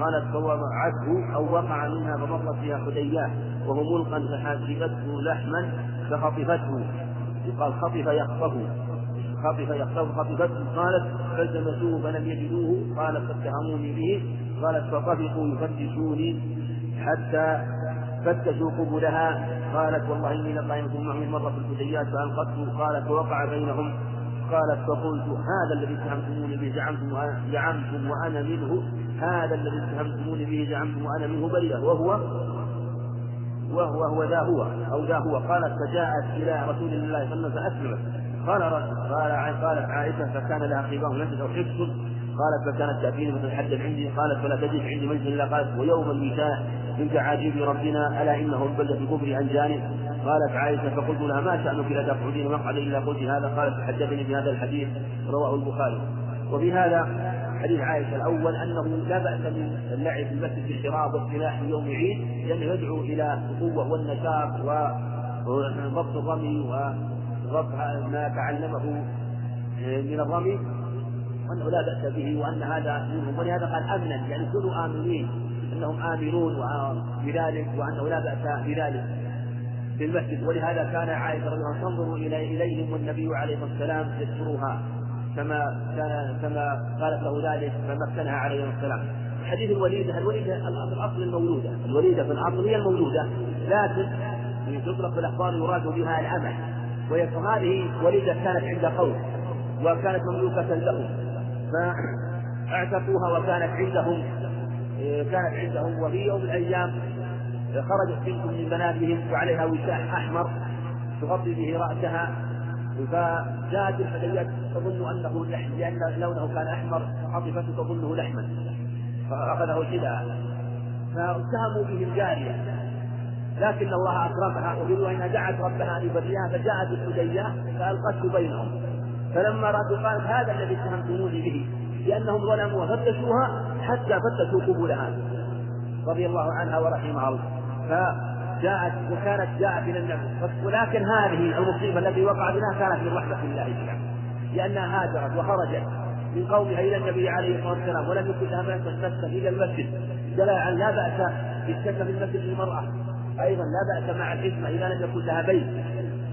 قالت فوضعته أو وقع منها فمرت فيها حدياه وهو ملقا فحاسبته لحما فخطفته. يقال خطف يخطفه خطف يخطف. خطفته. قالت فالتمسوه فلم يجدوه. قالت فاتهموني به. قالت فطفقوا يفتشوني حتى فتشوا قبلها. قالت والله إني لقائمة معهم مرة في الفتيات فألقته. قالت ووقع بينهم. قالت فقلت هذا الذي اتهمتموني به زعمتم زعمتم وأنا منه. هذا الذي اتهمتموني به زعمتم وأنا منه بريئة. وهو وهو هو ذا هو. أو ذا هو. قالت فجاءت إلى رسول الله صلى الله عليه وسلم فاسلمت قال قال قالت عائشة فكان لها خباه نفس أو حفظ. قالت فكانت تأتيني فتتحدث عندي قالت فلا تجد عندي مجلس إلا قالت ويوم الميتاء من تعاجيب ربنا ألا إنه البلدة الكفر عن جانب؟ قالت عائشة فقلت لها ما شأنك لا تقعدين مقعد إلا قلت هذا قالت تحدثني بهذا الحديث رواه البخاري. وفي هذا حديث عائشة الأول أنه لا بأس من اللعب في المسجد بالشراب والسلاح في يوم عيد لأنه يدعو إلى القوة والنشاط وضبط الرمي وضبط ما تعلمه من الرمي. وأنه لا بأس به وأن هذا منهم. ولهذا قال أمنا يعني كونوا آمنين أنهم آمنون بذلك وأنه لا بأس بذلك في المسجد ولهذا كان عائشة رضي الله عنها تنظر إليهم والنبي عليه الصلاة والسلام يذكرها كما كان كما قالت له ذلك فمكنها عليه والسلام. حديث الوليدة الوليدة الأصل المولودة الوليدة في الأصل هي المولودة لكن تطلق الأخبار يراد بها الأمل وهذه وليدة كانت عند قوم وكانت مملوكة لهم. فاعتقوها وكانت عندهم كانت عندهم وفي يوم من الأيام خرجت بنت من بناتهم وعليها وشاح أحمر تغطي به رأسها فجاءت الحديات تظن أنه لحم لأن لونه كان أحمر عاطفته تظنه لحما فأخذه شداء فاتهموا به الجارية لكن الله أكرمها وقالوا أنها دعت ربها أن يبرئها فجاءت الحدية فألقته بينهم. فلما رأت قالت هذا الذي اتهمتموني به لأنهم ظلموا وفتشوها حتى فتشوا قبولها رضي الله عنها ورحمها الله. جاءت وكانت جاءت إلى النبي. ولكن هذه المصيبة التي وقع بها كانت من رحمة الله بها لأنها هاجرت وخرجت من قومها إلى النبي عليه الصلاة والسلام ولم يكن لها من تتمسك إلى المسجد. دلاء لا بأس بالسكن في المسجد للمرأة. أيضا لا بأس مع الحكمة إذا لم يكن لها بيت.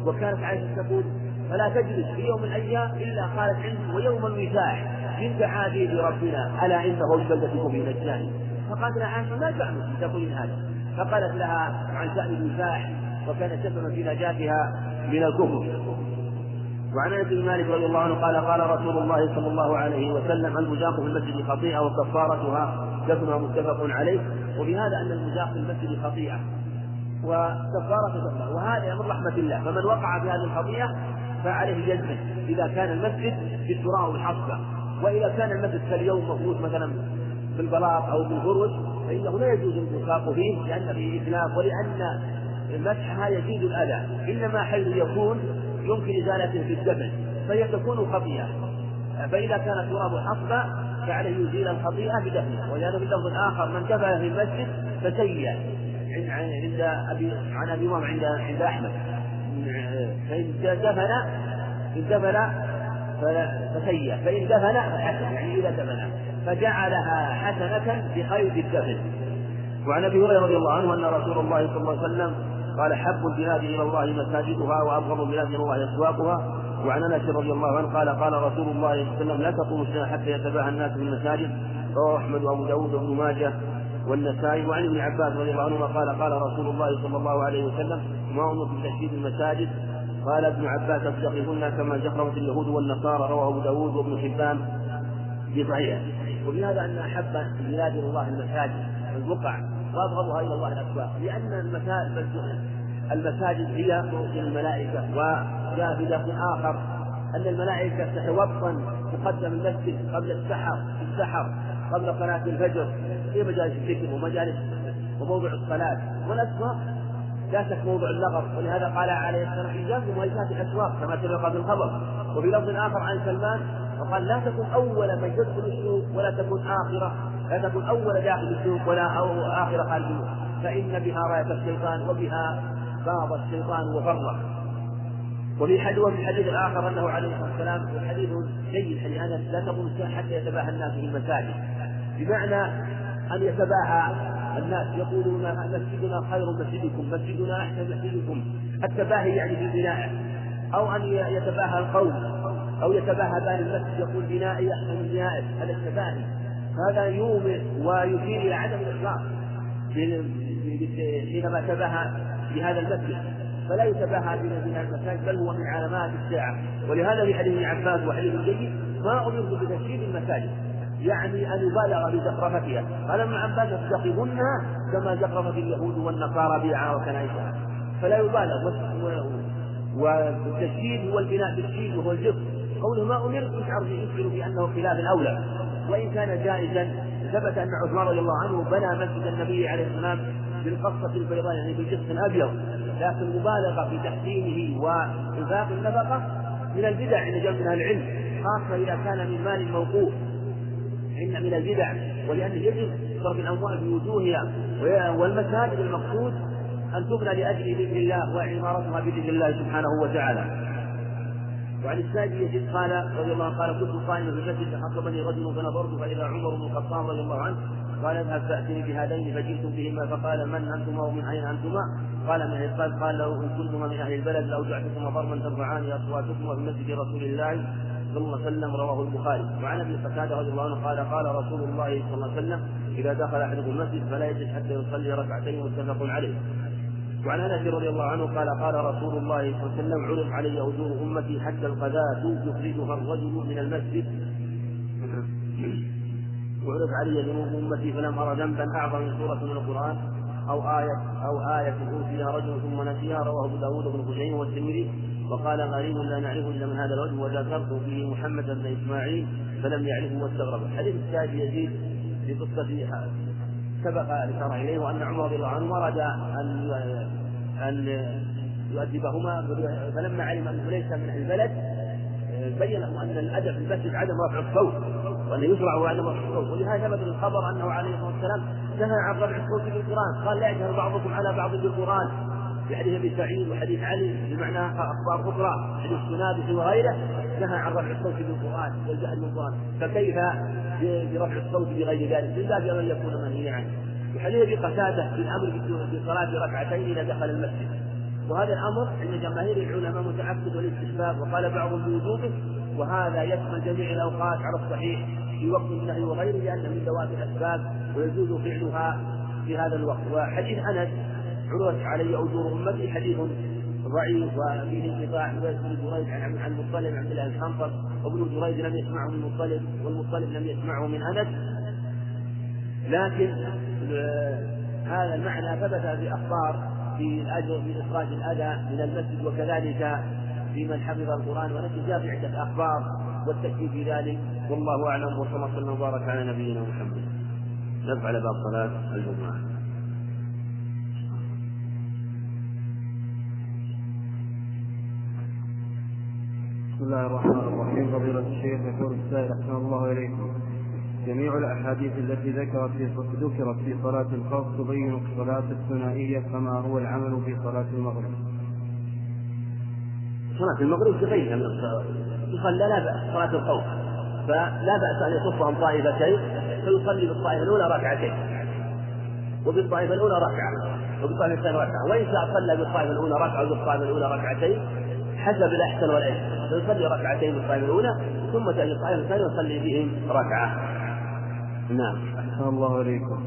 وكانت عائشة تقول فلا تجلس في يوم من الأيام إلا قالت عندي ويوم الوساع من تعادي ربنا ألا إنه البلدة في نجاني فقالت لها عائشة ما تعمل تقولين هذا. فقالت لها عن شأن الوساع وكان سببا في نجاتها من الكفر. وعن أنس بن مالك رضي الله عنه قال قال رسول الله صلى الله عليه وسلم المزاق في المسجد خطيئة وكفارتها دفنها متفق عليه. وبهذا أن المزاق في المسجد خطيئة وكفارة دفنها وهذا من رحمة الله. فمن وقع في هذه الخطيئة فعليه جزمة إذا كان المسجد في التراب والحصبة. وإذا كان المسجد كاليوم مفروض مثلا في البلاط أو في الفرش فإنه لا يجوز الانفاق فيه لأن فيه إتلاف ولأن مسحها يزيد الأذى. إنما حيث يكون يمكن إزالته في الدفن فهي تكون خطيئة. فإذا كان التراب حصبا فعليه يزيل الخطيئة بدفنه. ولهذا في اللفظ الآخر من دفن في المسجد فسيئ عند أبي عن أبي عند عند أحمد. فإن دفن إن دفن فسيئ فإن دفن فحسن يعني إذا دفن. فجعلها حسنة بخير الدفن. وعن أبي هريرة رضي الله عنه أن رسول الله صلى الله عليه وسلم قال حب البلاد إلى الله مساجدها وأبغض البلاد إلى الله أسواقها. وعن أنس رضي الله عنه قال قال رسول الله صلى الله عليه وسلم لا تقوم السنة حتى يتباهى الناس في المساجد. رواه أحمد وأبو داود وابن ماجه والنسائي. وعن ابن عباس رضي الله عنهما قال قال رسول الله صلى الله عليه وسلم ما أمر بتشييد المساجد. قال ابن عباس اصدقهن كما زخرفت اليهود والنصارى رواه أبو داود وابن حبان. في صحيحه وبهذا أن أحب بلاد الله المساجد؟ البقع وابغضها إلى الله الاسواق لأن المساجد المساجد هي موطن الملائكة وجاء في لفظ آخر. أن الملائكة تتوطن تقدم المسجد قبل السحر السحر قبل صلاة الفجر. في مجالس الذكر ومجالس وموضع الصلاة. والاسواق لا شك موضع اللغط ولهذا قال عليه السلام إياكم وإيجاد الأسواق كما سبق في الخبر وفي لفظ آخر عن سلمان وقال لا تكن أول من يدخل السوق ولا تكن آخرة لا تكن أول داخل السوق ولا أو آخر خارج فإن بها راية الشيطان وبها باض الشيطان وفرق وفي حديث وفي الحديث الآخر أنه عليه الصلاة والسلام والحديث جيد حديث أنس لا تقوم الساعة حتى يتباهى الناس في المساجد. بمعنى أن يتباهى الناس يقولون مسجدنا خير مسجدكم مسجدنا أحسن مسجدكم. التباهي يعني في بنائه أو أن يتباهى القوم. أو يتباهى بان المسجد يقول بنائي أحسن من بنائه هذا التباهي. هذا يومئ ويشير إلى عدم الإخلاص حينما تباهى بهذا المسجد. فلا يتباهى بناء المساجد بل هو من علامات الساعة ولهذا في حديث ابن عباس وحديث جيد ما أمرت بتشييد المساجد. يعني أن يبالغ بزخرفتها. قال ابن عباس اتخذنها كما زخرفت اليهود والنصارى بيعها وكنائسها فلا يبالغ. والتشييد هو البناء بالشيد وهو الجف قوله ما أمرت يشعر يشعر بأنه خلاف الأولى. وإن كان جائزا ثبت أن عثمان رضي الله عنه بنى مسجد النبي عليه السلام بالقصة البيضاء يعني بالجسم الأبيض. لكن المبالغة في تحسينه وإنفاق النفقة من البدع عند جمع من العلم خاصة إذا كان من مال موقوف. إن من البدع ولأن يجب صرف الأموال بوجوهها والمساجد المقصود أن تبنى لأجل ذكر الله وعمارتها بذكر الله سبحانه وتعالى وعن السائب يزيد قال رضي الله عنه قال كنت قائما في المسجد فحصبني رجل فنظرت فاذا عمر بن الخطاب رضي الله عنه قال اذهب فأتني بهذين فجئتم بهما فقال من أنتما ومن أين أنتما؟ قال من القلب قال له إن كنتما من أهل البلد لأوجعتكما ضربا ترفعان أصواتكما في مسجد رسول الله عليه وسلم رواه البخاري. وعن أبي قتادة رضي الله عنه قال قال رسول الله صلى الله عليه وسلم إذا دخل أحدكم المسجد فلا يجلس حتى يصلي ركعتين متفق عليه. وعن أنس رضي الله عنه قال قال رسول الله صلى الله عليه وسلم عرض علي أجور أمتي حتى القذاة يخرجها الرجل من المسجد. وعرض علي ذنوب أمتي فلم أرى ذنبا أعظم من سورة من القرآن أو آية أو آية أوتيها رجل ثم نسيها رواه أبو داود بن خزيمة والترمذي. وقال غريب لا نعرفه إلا من هذا الوجه وذكرت فيه محمد بن إسماعيل فلم يعرفه واستغرب. حديث السائب يزيد في قصة سبق الإشارة إليه وأن عمر رضي الله عنه أراد أن أن يؤدبهما فلما علم أنه ليس من البلد بين له أن الأدب في المسجد عدم رفع الصوت وأن يشرع عدم رفع الصوت. ولهذا ثبت الخبر أنه عليه الصلاة والسلام نهى عن رفع الصوت بالقرآن. قال لا يجهر بعضكم على بعض بالقرآن. حديث أبي سعيد وحديث علي بمعنى أخبار أخرى حديث سنابه وغيره نهى عن رفع الصوت بالقرآن والجهل بالقرآن. فكيف برفع الصوت بغير ذلك؟ من باب أن يكون منهيا عنه. وحديث أبي قتادة في الأمر بصلاه ركعتين إذا دخل المسجد. وهذا الأمر عند جماهير العلماء متعبد والاستحباب وقال بعضهم بوجوبه وهذا يشمل جميع الأوقات على الصحيح في وقت النهي وغيره لأن من ذوات الأسباب ويجوز فعلها في هذا الوقت. وحديث أنس عرضت علي أجور أمتي حديث ضعيف وفيه انقطاع بن جريج عن عن المطلب عن الله الحنطر وابن جريج لم يسمعه من المطلب والمطلب لم يسمعه من أنس. لكن آه، هذا المعنى ثبت في أخبار في الأجر في إخراج الأذى من المسجد وكذلك في من حفظ القرآن ونجد جاء في عدة أخبار والتاكيد في ذلك. والله أعلم وصلى الله وبارك على نبينا محمد. نفعل باب صلاة الجمعة. بسم الله الرحمن الرحيم. فضيلة الشيخ يقول السائل أحسن الله إليكم جميع الأحاديث التي ذكرت في ذكرت في صلاة الخوف تبين الصلاة الثنائية فما هو العمل في صلاة المغرب؟ صلاة المغرب تبين أن يصلى لا بأس صلاة الخوف فلا بأس أن يصفهم طائفتين فيصلي بالطائفة الأولى ركعتين وبالطائفة الأولى ركعة وبالطائفة الثانية ركعة. وإن شاء صلى بالطائفة الأولى ركعة وبالطائفة الأولى ركعتين حسب الأحسن والأيسر فيصلي ركعتين بالطائفة الأولى ثم تأتي الطائفة الثانية ويصلي بهم ركعة. نعم. أحسن الله إليكم.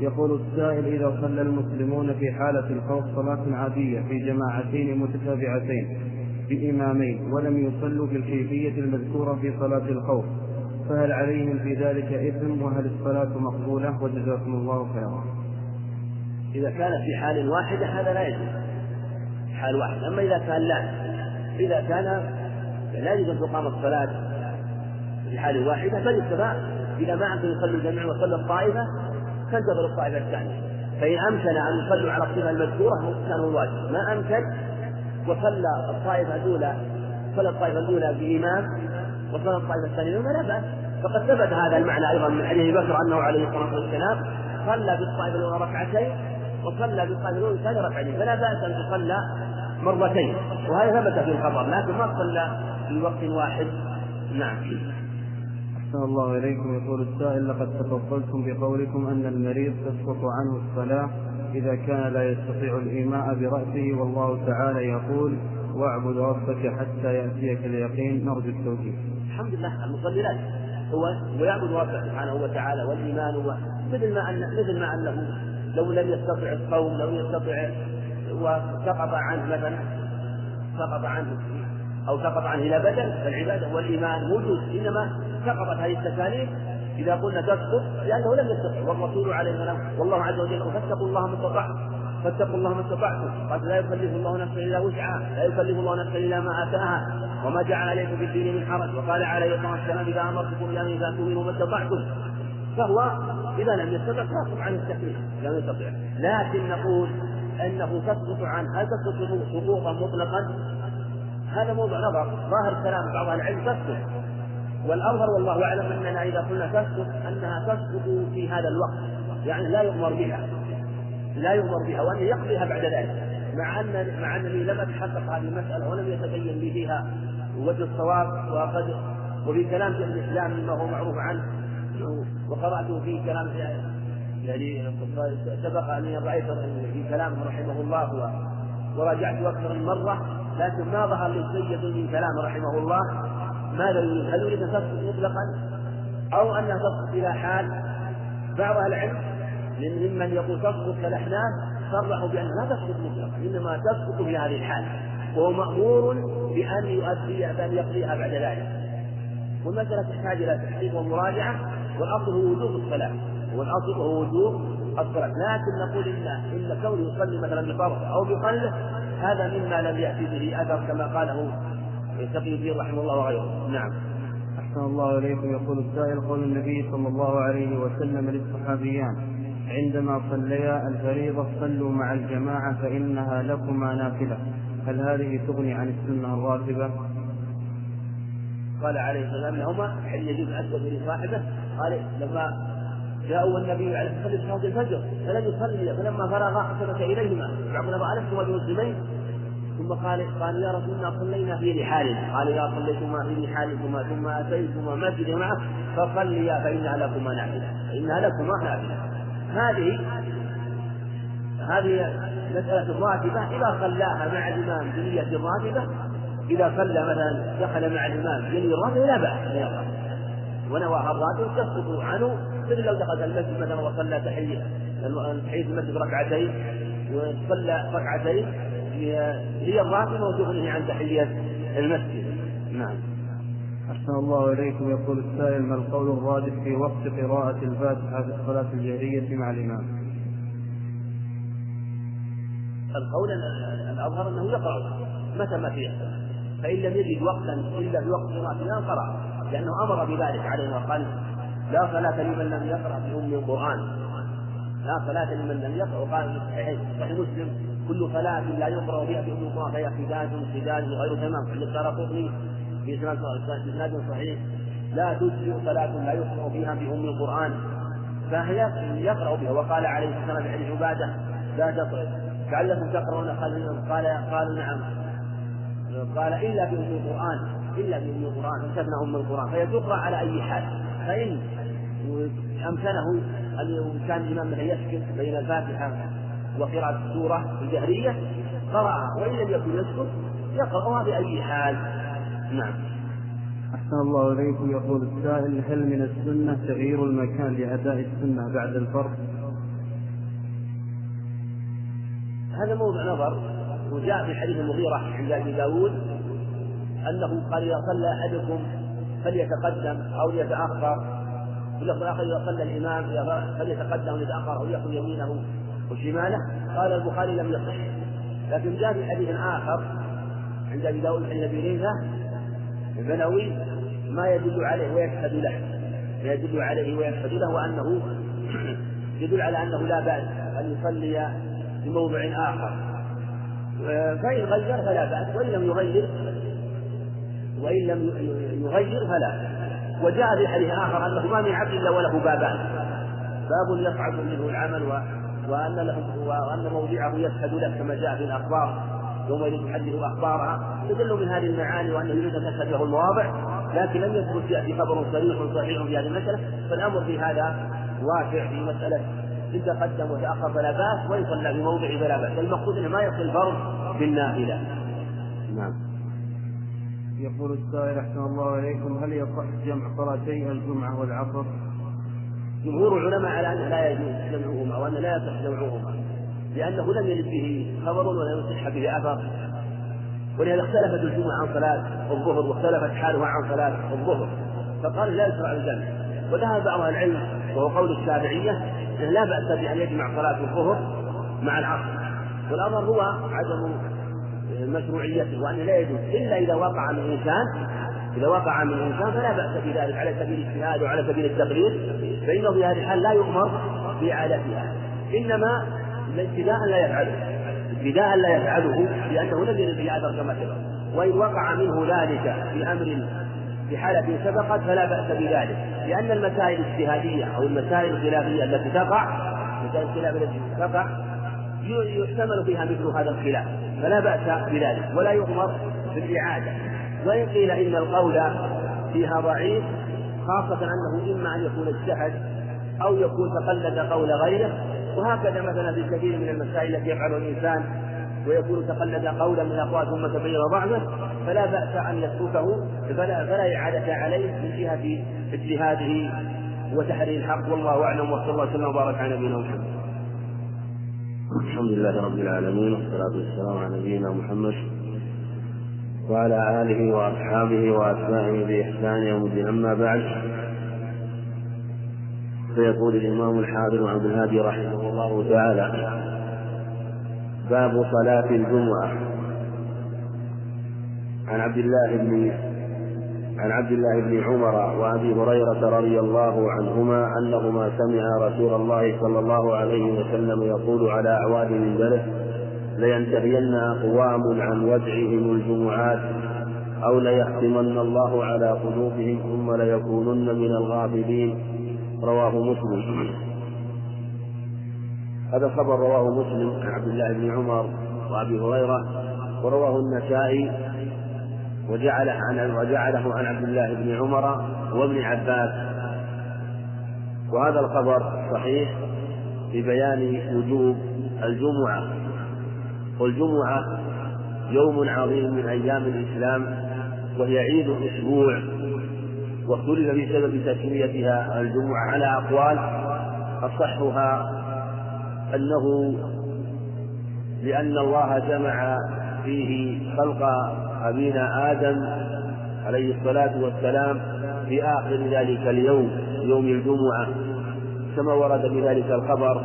يقول السائل إذا صلى المسلمون في حالة الخوف صلاة عادية في جماعتين متتابعتين بإمامين ولم يصلوا بالكيفية المذكورة في صلاة الخوف فهل عليهم في ذلك إثم؟ وهل الصلاة مقبولة؟ وجزاكم الله خيرا. إذا كان في حال واحدة هذا لا يجوز. حال واحد. أما إذا كان لا إذا كان لا يجوز أن تقام الصلاة في حال واحدة فللسماء إذا ما أمكن يصلوا الجميع وصلى الطائفة تنتظر الطائفة الثانية. فإن أمكن أن يصلوا على الصفة المذكورة كان الواجب ما أمكن وصلى الطائفة الأولى صلى الطائفة الأولى بإمام وصلى الطائفة الثانية بإمام لا بأس. فقد ثبت هذا المعنى أيضا من حديث بكر أنه عليه الصلاة والسلام صلى بالطائفة الأولى ركعتين وصلى بالطائفة الأولى ركعتين. فلا بأس أن تصلى مرتين. وهذا ثبت في الخبر لكن ما صلى في وقت واحد. نعم. أحسن الله إليكم. يقول السائل لقد تفضلتم بقولكم أن المريض تسقط عنه الصلاة إذا كان لا يستطيع الإيماء برأسه والله تعالى يقول واعبد ربك حتى يأتيك اليقين. نرجو التوجيه. الحمد لله المصلي لا هو ويعبد ربه سبحانه وتعالى والإيمان هو. مثل ما أن مثل ما أنه لو لم يستطع الصوم لو يستطع وسقط عنه مثلا سقط عنه أو سقط عنه إلى بدل فالعبادة والإيمان موجود إنما سقطت هذه التكاليف إذا قلنا تسقط لأنه لم يستطع والرسول عليه السلام والله عز وجل فاتقوا الله ما استطعتم فاتقوا الله ما استطعتم. قد لا يكلف الله نفسا إلا وسعها لا يكلف الله نفسا إلا ما آتاها وما جعل عليكم في الدين من حرج وقال عليه الصلاة والسلام إذا أمرتكم بأمر فأتوا منه ما استطعتم. فهو إذا لم يستطع فيسقط عن التكليف لم يستطع. لكن نقول أنه تسقط عن هل تسقط سقوطا مطلقا. هذا موضوع نظر. ظاهر كلام بعض أهل العلم تسقط. والأظهر والله أعلم أننا إذا قلنا تسقط أنها تسقط في هذا الوقت. يعني لا يؤمر بها. لا يؤمر بها وأن يقضيها بعد ذلك. مع ان مع أنني لم أتحقق هذه المسألة ولم يتبين لي فيها وجه الصواب وقد وفي كلام شيخ الإسلام مما هو معروف عنه وقرأته في كلام يعني سبق اني رأيت في كلامه رحمه الله وراجعته أكثر من مرة لكن ما ظهر لي شيء من كلامه رحمه الله. ماذا يريد؟ هل يريد أن تسقط مطلقا؟ أو انها تسقط إلى حال بعض أهل العلم ممن يقول تسقط كالأحناف صرحوا بانها لا تسقط مطلقا إنما تسقط في هذه الحال. وهو مأمور بأن يؤدي بأن يقضيها بعد ذلك. والمسألة تحتاج إلى تحقيق ومراجعة والأصل هو وجوب الصلاه والأصل هو وجوب الصلاة. لكن نقول ان إن كونه يصلي مثلا بطرف أو بقلبه هذا مما لم يأتي به أثر كما قاله تقي الدين رحمه الله وغيره. نعم. أحسن الله إليكم. يقول السائل قول النبي صلى الله عليه وسلم للصحابيان عندما صليا الفريضة صلوا مع الجماعة فإنها لكما نافلة. هل هذه تغني عن السنة الراتبة؟ قال عليه الصلاة والسلام لهما حين يجوز أسود لصاحبه. قال لما جاءوا النبي عليه الصلاه والسلام صلاة الفجر فلم يصلي فلما فرغ التفت إليهما. بعضنا الستما بمسلمين ثم قال قال يا رسول الله صلينا في رحالنا قال اذا صليتما في رحالكما ثم أتيتما مسجد معه فصليا فإنها لكما نافلة. فإنها لكما نافلة. هذه هذه مسألة الراتبة. إذا صلاها مع الإمام بنية الراتبة إذا صلى مثلا دخل مع الإمام بنية الراتبة لا بأس. ونواها الراتب تسقط عنه مثل لو دخل المسجد مثلا وصلى تحية تحية المسجد ركعتين وصلى ركعتين هي الراتبة وتغنيه عن تحية المسجد. نعم. أحسن الله إليكم يقول السائل ما القول الراجح في وقت قراءة الفاتحة في الصلاة الجهرية مع الإمام؟ القول الأظهر أنه يقرأ متى ما فيه فإن لم يجد وقتا إلا بوقت قراءة الإمام قرأ لأنه أمر بذلك عليه وقال لا صلاة لمن لم يقرأ بأم القرآن. لا صلاة لمن لم يقرأ. وقال في صحيح صحيح مسلم كل صلاة لا يقرأ بها بأم القرآن فهي خداج خداج غير تمام. عند في إسناد صحيح لا تجزئ صلاة لا يقرأ بها بأم القرآن. فهي يقرأ بها. وقال عليه الصلاة والسلام عن عبادة لا تقرأ لعلكم تقرؤون. قال قالوا نعم. قال إلا بأم القرآن إلا بأم القرآن. استثنى أم القرآن. فهي تقرأ على أي حال. فإن أمكنه أن كان الإمام يسكت بين الفاتحة وقراءة السورة الجهرية قرأها وإن لم يكن يسكت يقرأها بأي حال. نعم. أحسن الله إليكم يقول السائل هل من السنة تغيير المكان لأداء السنة بعد الفرض؟ هذا موضع نظر وجاء في حديث المغيرة عند أبي داود أنه قال إذا صلى أحدكم فليتقدم أو ليتأخر. في اللفظ الآخر إذا صلى الإمام فليتقدم يتأخر أو يأخذ يمينه وشماله؟ قال البخاري لم يصح. لكن جاء في حديث آخر عند أبي داود عند أبي ريثة البنوي ما يدل عليه ويشهد له. ما يدل عليه ويشهد له وأنه يدل على أنه لا بأس أن يصلي في موضع آخر. فإن غير فلا بأس وإن لم يغير وإن لم يغير فلا وجاء في حديث آخر أنه ما من عبد إلا وله بابان. باب يصعد منه العمل وأن له وأن موضعه يشهد له كما جاء في الأخبار. يوم تحدث أخبارها. يدل من هذه المعاني وأنه يريد أن تشهد له المواضع لكن لم يثبت يأتي خبر صريح صحيح في هذه المسألة. فالأمر في هذا واسع في مسألة إن تقدم وتأخر فلا بأس وإن صلى في فلا بأس. المقصود أنه ما يصل الفرض بالنافلة. نعم. يقول السائل أحسن الله إليكم هل يصح جمع صلاتي الجمعة والعصر؟ جمهور العلماء على أنه لا يجوز جمعهما وأن لا يصح جمعهما لأنه لم يرد به خبر ولا يصح به أثر. ولهذا اختلفت الجمعة عن صلاة الظهر واختلفت حالها عن صلاة الظهر فقال لا يشرع الجمع. وذهب بعض العلم وهو قول الشافعية أنه لا بأس بأن يجمع صلاة الظهر مع العصر. والأمر هو عدم مشروعيته وأنه لا يجوز إلا إذا وقع من إنسان إذا وقع من إنسان فلا بأس بذلك على سبيل الاجتهاد وعلى سبيل التقرير فإنه في هذه الحال لا يؤمر بإعادتها إنما ابتداء لا يفعله. ابتداء لا يفعله لأنه لم يرد به أثر كما سبق وإن وقع منه ذلك في أمر في حالة سبقت فلا بأس بذلك. لأن المسائل الاجتهادية أو المسائل الخلافية التي تقع المسائل الخلافية التي تقع يحتمل فيها مثل هذا الخلاف فلا بأس بذلك ولا يؤمر بالإعادة وإن قيل إن القول فيها ضعيف خاصة أنه إما أن يكون اجتهد أو يكون تقلد قول غيره وهكذا مثلا في كثير من المسائل التي يفعلها الإنسان ويكون تقلد قولا من الاقوال ثم تبين ضعفه فلا بأس أن يتركه فلا فلا إعادة عليه من جهه اجتهاده وتحرير الحق والله أعلم وصلى الله وسلم وبارك على نبينا محمد. الحمد لله رب العالمين والصلاة والسلام على نبينا محمد وعلى آله وأصحابه وأتباعه بإحسان يوم الدين. أما بعد فيقول الإمام الحافظ عبد الهادي رحمه الله تعالى باب صلاة الجمعة. عن عبد الله بن عن عبد الله بن عمر وأبي هريرة رضي الله عنهما أنهما سمعا رسول الله صلى الله عليه وسلم يقول على أعواد منبره لينتهين أقوام عن وجعهم الجمعات أو ليختمن الله على قلوبهم ثم ليكونن من الغافلين. رواه مسلم. هذا الخبر رواه مسلم عن عبد الله بن عمر وأبي هريرة ورواه النسائي وجعله عن وجعله عن عبد الله بن عمر وابن عباس. وهذا الخبر صحيح في بيان وجوب الجمعة. والجمعة يوم عظيم من أيام الإسلام وهي عيد الأسبوع واختلف في سبب تسميتها الجمعة على أقوال. أصحها أنه لأن الله جمع فيه خلق أبينا آدم عليه الصلاة والسلام في آخر ذلك اليوم يوم الجمعة كما ورد بذلك الخبر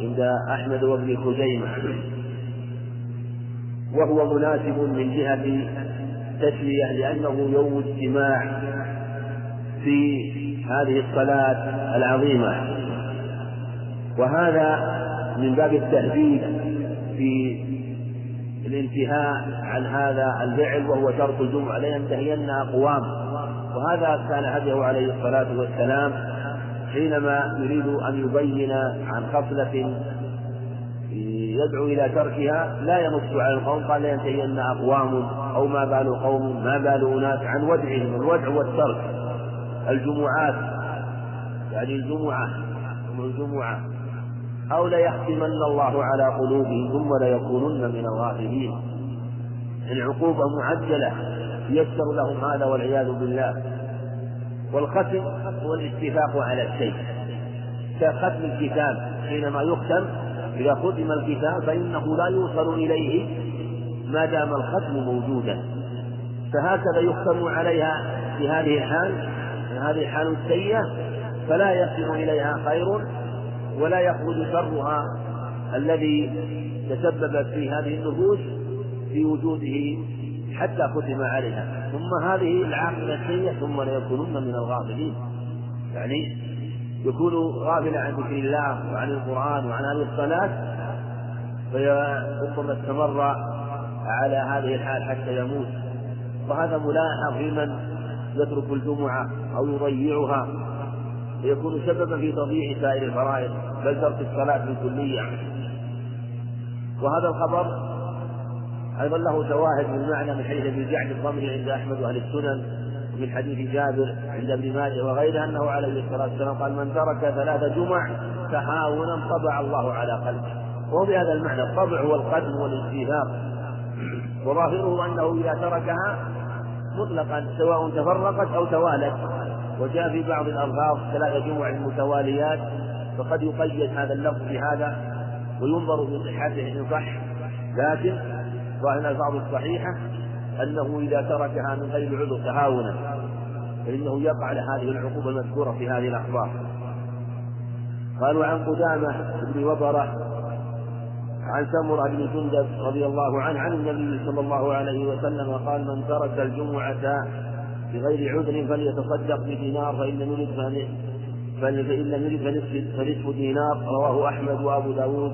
عند أحمد وابن خزيمة. وهو مناسب من جهة تسمية لأنه يوم اجتماع في هذه الصلاة العظيمة. وهذا من باب التهديد في الانتهاء عن هذا الفعل وهو ترك الجمعة لينتهين أقوام وهذا كان هديه عليه الصلاة والسلام حينما يريد أن يبين عن خصلة يدعو إلى تركها لا ينص على القوم قال لينتهين أقوام أو ما بال قوم ما بال أناس عن ودعهم الودع والترك الجمعات يعني الجمعة الجمعة. أو ليختمن الله على قلوبهم ثم ليكونن من الغافلين. العقوبة معجلة يسر لهم هذا والعياذ بالله. والختم هو الاتفاق على الشيء. كختم الكتاب حينما يختم إذا ختم الكتاب فإنه لا يوصل إليه ما دام الختم موجودا. فهكذا يختم عليها في هذه الحال هذه الحال السيئة فلا يصل إليها خير ولا يخرج شرها الذي تسببت في هذه النفوس في وجوده حتى ختم عليها. ثم هذه العاقبة السيئة ثم ليكونن من الغافلين. يعني يكون غافلا عن ذكر الله وعن القرآن وعن هذه الصلاة فربما استمر على هذه الحال حتى يموت. وهذا ملاحظ في من يترك الجمعة أو يضيعها فيكون سببا في تضييع سائر الفرائض. بل ترك الصلاة بالكلية وهذا الخبر أيضا له شواهد من معنى من حديث ابن جعد الضمري عند أحمد وأهل السنن ومن حديث جابر عند ابن ماجه وغيره أنه عليه الصلاة والسلام قال من ترك ثلاث جمع تهاونا طبع الله على قلبه. وهو بهذا المعنى الطبع هو القدم والاجتهاد وظاهره أنه إذا تركها مطلقا سواء تفرقت أو توالت. وجاء في بعض الألفاظ ثلاث جمع متواليات. فقد يقيد هذا اللفظ بهذا وينظر في صحته إن صح لكن ظاهر الألفاظ الصحيحة أنه إذا تركها من غير عذر تهاونا فإنه يقع لهذه العقوبة المذكورة في هذه الأخبار. قالوا عن قدامة بن وبرة عن سمرة بن جندب رضي الله عنه عن النبي صلى الله عليه وسلم قال من ترك الجمعة بغير عذر فليتصدق بدينار فإن فإن لم يرد فنصف, دينار رواه أحمد وأبو داود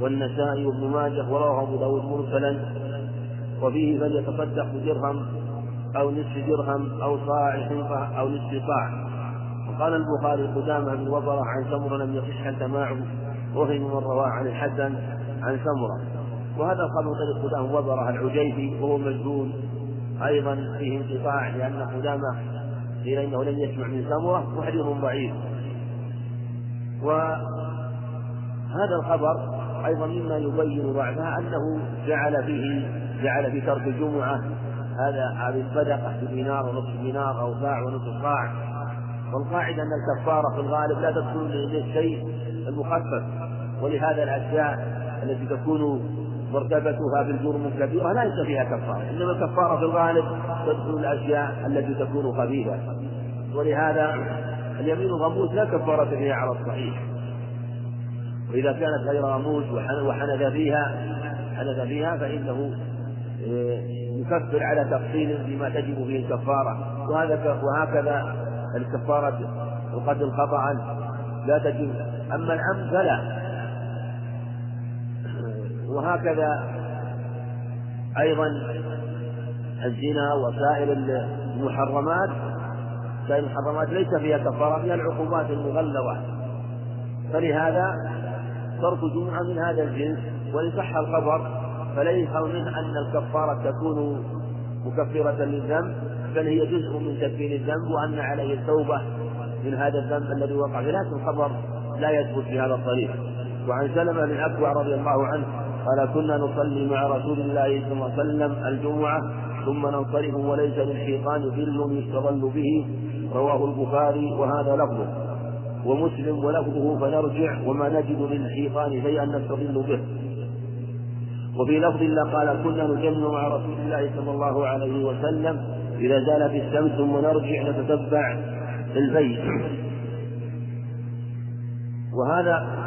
والنسائي وابن ماجه ورواه أبو داود مرسلا. وفيه فليتصدق بدرهم أو نصف درهم أو صاع حنطة أو نصف صاع. وقال البخاري قدامة بن وبرة عن سمرة لم يصح السماع وهم من رواه عن الحسن عن سمرة. وهذا قال طريق قدامة وبرة العجيبي وهو مجهول أيضا فيه انقطاع لأن قدامة قيل إنه لم يسمع من سمرة وحديث ضعيف. وهذا الخبر أيضا مما يبين ضعفها أنه جعل فيه جعل في ترك الجمعة هذا هذه الصدقة بدينار ونصف دينار أو صاع ونصف صاع والقاعدة أن الكفارة في الغالب لا تدخل الشيء المخفف. ولهذا الأشياء التي تكون مرتبتها بالجرم الكبيرة ليس فيها كفارة إنما الكفارة في الغالب تدخل الأشياء التي تكون خبيثة ولهذا اليمين الغموس لا كفارة فيها على الصحيح. وإذا كانت غير غموس وحنث فيها حنث فيها فإنه آه، يكفر على تفصيل فيما تجب فيه الكفارة. وهذا وهكذا الكفارة القتل خطأ لا تجب. أما العمد فلا. وهكذا أيضا الزنا وسائر المحرمات سائر المحرمات ليس فيها كفارة فيها العقوبات المغلظة. فلهذا ترك جمعة من هذا الجنس وإن صح الخبر فليس منه أن الكفارة تكون مكفرة للذنب بل هي جزء من تكفير الذنب وأن عليه التوبة من هذا الذنب الذي وقع فيه. لكن الخبر لا يثبت بهذا الطريق. وعن سلمة بن أكوع رضي الله عنه قال كنا نصلي مع رسول الله صلى الله عليه وسلم الجمعة ثم ننصرف وليس للشيطان ظل يستظل به. رواه البخاري وهذا لفظه. ومسلم ولفظه فنرجع وما نجد للشيطان شيئا نستظل به. وفي لفظ الله قال كنا نجمع مع رسول الله صلى الله عليه وسلم. إذا زالت الشمس ثم نرجع نتتبع البيت. وهذا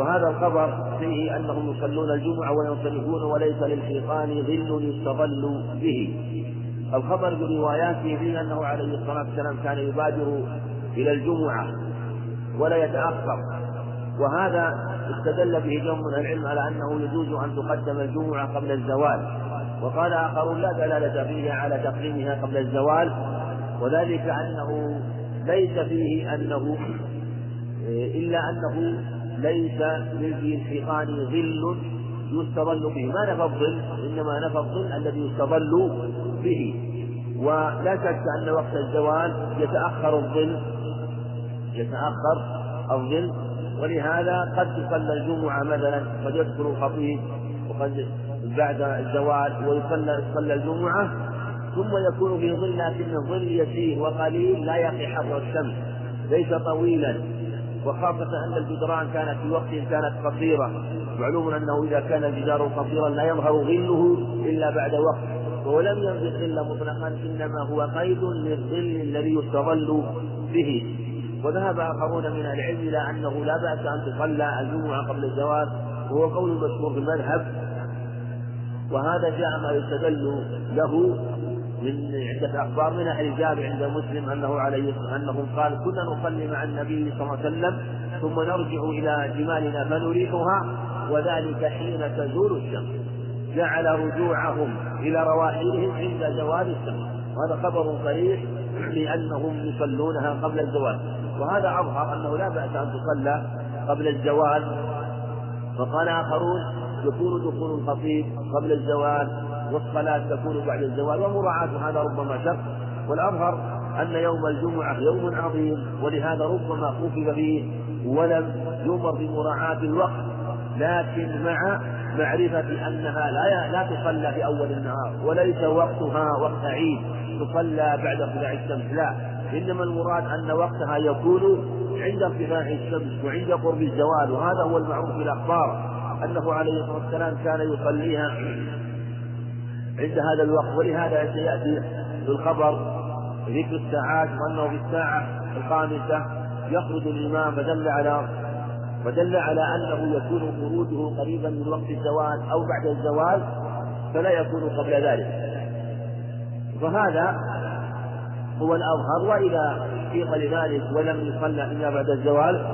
وهذا الخبر فيه أنهم يصلون الجمعة وينصرفون وليس للشيطان ظل يستظل به. الخبر برواياته فيه أنه عليه الصلاة والسلام كان يبادر إلى الجمعة ولا يتأخر. وهذا استدل به جمع من العلم على أنه يجوز أن تقدم الجمعة قبل الزوال. وقال آخرون لا دلالة فيه على تقديمها قبل الزوال. وذلك أنه ليس فيه أنه إلا أنه ليس للشيطان ظل يستظل به. ما نفى الظل؟ إنما نفى الظل الذي يستظل به. ولا شك أن وقت الزوال يتأخر الظل يتأخر الظل. ولهذا قد تصلى الجمعة مثلا قد يدخل الخطيب وقد بعد الزوال ويصلى صلى الجمعة ثم يكون في ظل لكن الظل يسير وقليل لا يقي حر الشمس ليس طويلا. وخاصة أن الجدران كانت في وقت كانت قصيرة. معلوم أنه إذا كان الجدار قصيرا لا يظهر ظله إلا بعد وقت. ولم ينزل ظل مطلقا إنما هو قيد للظل الذي يستظل به. وذهب آخرون من العلم إلى أنه لا بأس أن تصلى الجمعة قبل الزواج وهو قول مشهور في المذهب. وهذا جاء ما يستدل له من عدة أخبار من أهل الجامع عند مسلم أنه عليه أنه قال كنا نصلي مع النبي صلى الله عليه وسلم ثم نرجع إلى جمالنا فنريحها وذلك حين تزول الشمس. جعل رجوعهم إلى رواحلهم عند زوال الشمس. وهذا خبر صريح لأنهم يصلونها قبل الزوال وهذا أظهر أنه لا بأس أن تصلى قبل الزوال وقال آخرون يكون دخول الخطيب قبل الزوال والصلاة تكون بعد الزوال ومراعاة هذا ربما شق والأظهر أن يوم الجمعة يوم عظيم ولهذا ربما خفف فيه ولم يؤمر بمراعاة الوقت. لكن مع معرفة أنها لا لا تصلى في أول النهار وليس وقتها وقت عيد. تصلى بعد طلوع الشمس لا. إنما المراد أن وقتها يكون عند ارتفاع الشمس وعند قرب الزوال وهذا هو المعروف في الأخبار. أنه عليه الصلاة والسلام كان يصليها عند هذا الوقت. ولهذا سيأتي في الخبر ذكر الساعات وأنه في الساعة الخامسة يخرج الإمام فدل على فدل على أنه يكون خروجه قريبا من وقت الزوال أو بعد الزوال فلا يكون قبل ذلك. فهذا هو الأظهر. وإذا قيل لذلك ولم يصلى إلا بعد الزوال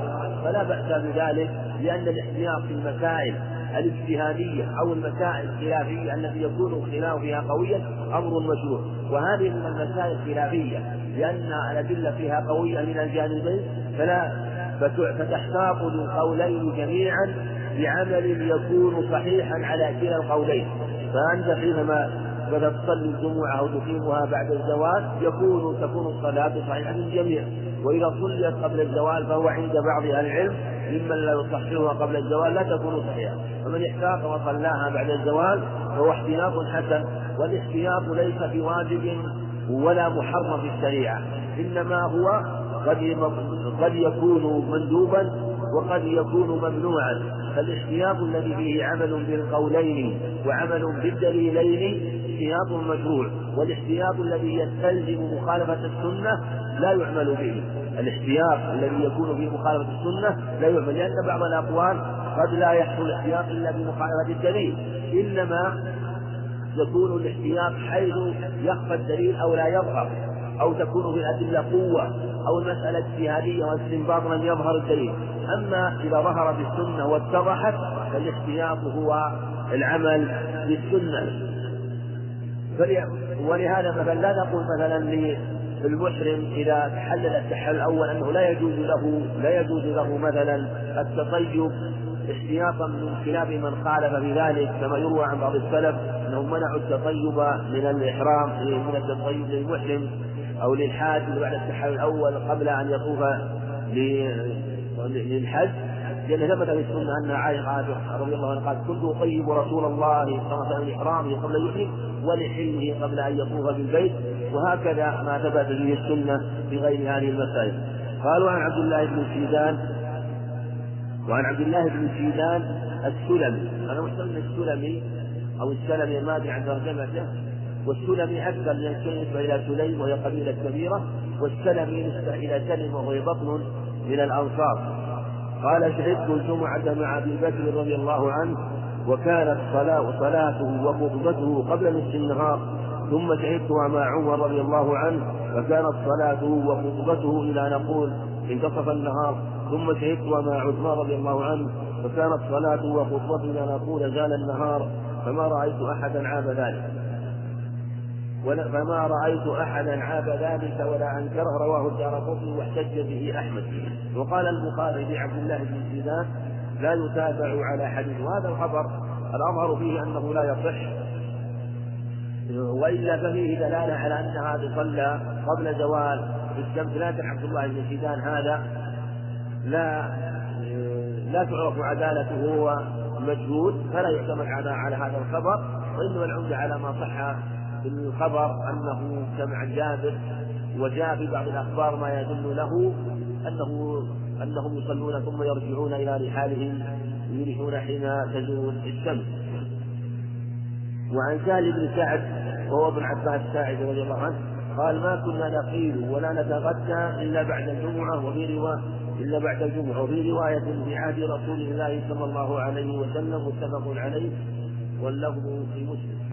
فلا بأس بذلك لأن الاحتياط في المسائل الاجتهادية أو المسائل الخلافية التي يكون الخلاف فيها قويا أمر مشروع. وهذه من المسائل الخلافية لأن الأدلة فيها قوية من الجانبين فلا فتحتاط للقولين جميعا بعمل يكون صحيحا على كلا القولين. فأنت حينما بدأت تصلي الجمعة أو تقيمها بعد الزوال يكون تكون الصلاة صحيحة للجميع. وإذا صليت قبل الزوال فهو عند بعض أهل العلم ممن لا يصححها قبل الزوال لا تكون صحيحة. فمن احتاط وصلاها بعد الزوال فهو احتياط حسن والاحتياط ليس بواجب ولا محرم في الشريعة. إنما هو قد قد يكون مندوبا وقد يكون ممنوعا. فالاحتياط الذي فيه عمل بالقولين وعمل بالدليلين احتياط مشروع والاحتياط الذي يستلزم مخالفة السنة لا يعمل به. الاحتياط الذي يكون في مخالفة السنة لا يعمل لأن بعض الأقوال قد لا يحصل الاحتياط إلا بمخالفة الدليل. إنما يكون الاحتياط حيث يخفى الدليل أو لا يظهر أو تكون في الأدلة قوة أو المسألة اجتهادية واستنباط لم يظهر الدليل. أما إذا ظهرت السنة واتضحت فالاحتياط هو العمل بالسنة. ولهذا مثلا لا نقول مثلا المحرم إذا تحلل التحلل الأول أنه لا يجوز له لا يجوز له مثلا التطيب احتياطا من خلاف من خالف في ذلك كما يروى عن بعض السلف أنهم منعوا التطيب من الإحرام من التطيب للمحرم أو للحاج بعد التحلل الأول قبل أن يطوف للحج. لأن ثبت في السنة أن عائشة رضي الله عنها قالت كنت أطيب رسول الله صلى الله عليه وسلم إحرامه قبل يحرم ولحلمه قبل أن يطوف بالبيت وهكذا ما ثبت به السنة في غير هذه المسائل. قالوا عن عبد الله بن سيدان وعن عبد الله بن سيدان السلمي. هذا مسمى السلمي أو السلمي الماضي عن ترجمته. والسلمي أكثر نسبة إلى سليم وهي قبيلة كبيرة. والسلمي نسبة إلى سلم وهو بطن من الأنصار. قال شهدت الجمعة مع أبي بكر رضي الله عنه وكانت صلاة صلاته وخطبته قبل نصف النهار ثم شهدتها مع عمر رضي الله عنه فكانت صلاته وخطبته إلى نقول انتصف النهار ثم شهدتها مع عثمان رضي الله عنه فكانت صلاته وخطبته إلى نقول زال النهار فما رأيت أحدا عاب ذلك. فما رأيت أحدا عاب ذلك ولا أنكره رواه الدار قطني واحتج به أحمد. وقال البخاري لعبد الله بن زيدان لا يتابع على حديث. وهذا الخبر الأظهر فيه أنه لا يصح. وإلا ففيه دلالة على أن هذا صلى قبل زوال. الشمس لكن عبد الله بن زيدان هذا لا لا تعرف عدالته هو مجهول فلا يعتمد على على هذا الخبر. وإنما العمدة على ما صح في الخبر أنه سمع جابر وجاء في بعض الأخبار ما يدل له أنه أنهم يصلون ثم يرجعون إلى رحالهم يريحون حين تزول الشمس. وعن سهل بن سعد وهو ابن عباس الساعدي رضي الله عنه قال ما كنا نقيل ولا نتغدى إلا بعد الجمعة وفي رواية إلا بعد الجمعة وفي رواية في عهد رسول الله صلى الله عليه وسلم متفق عليه واللفظ في مسلم.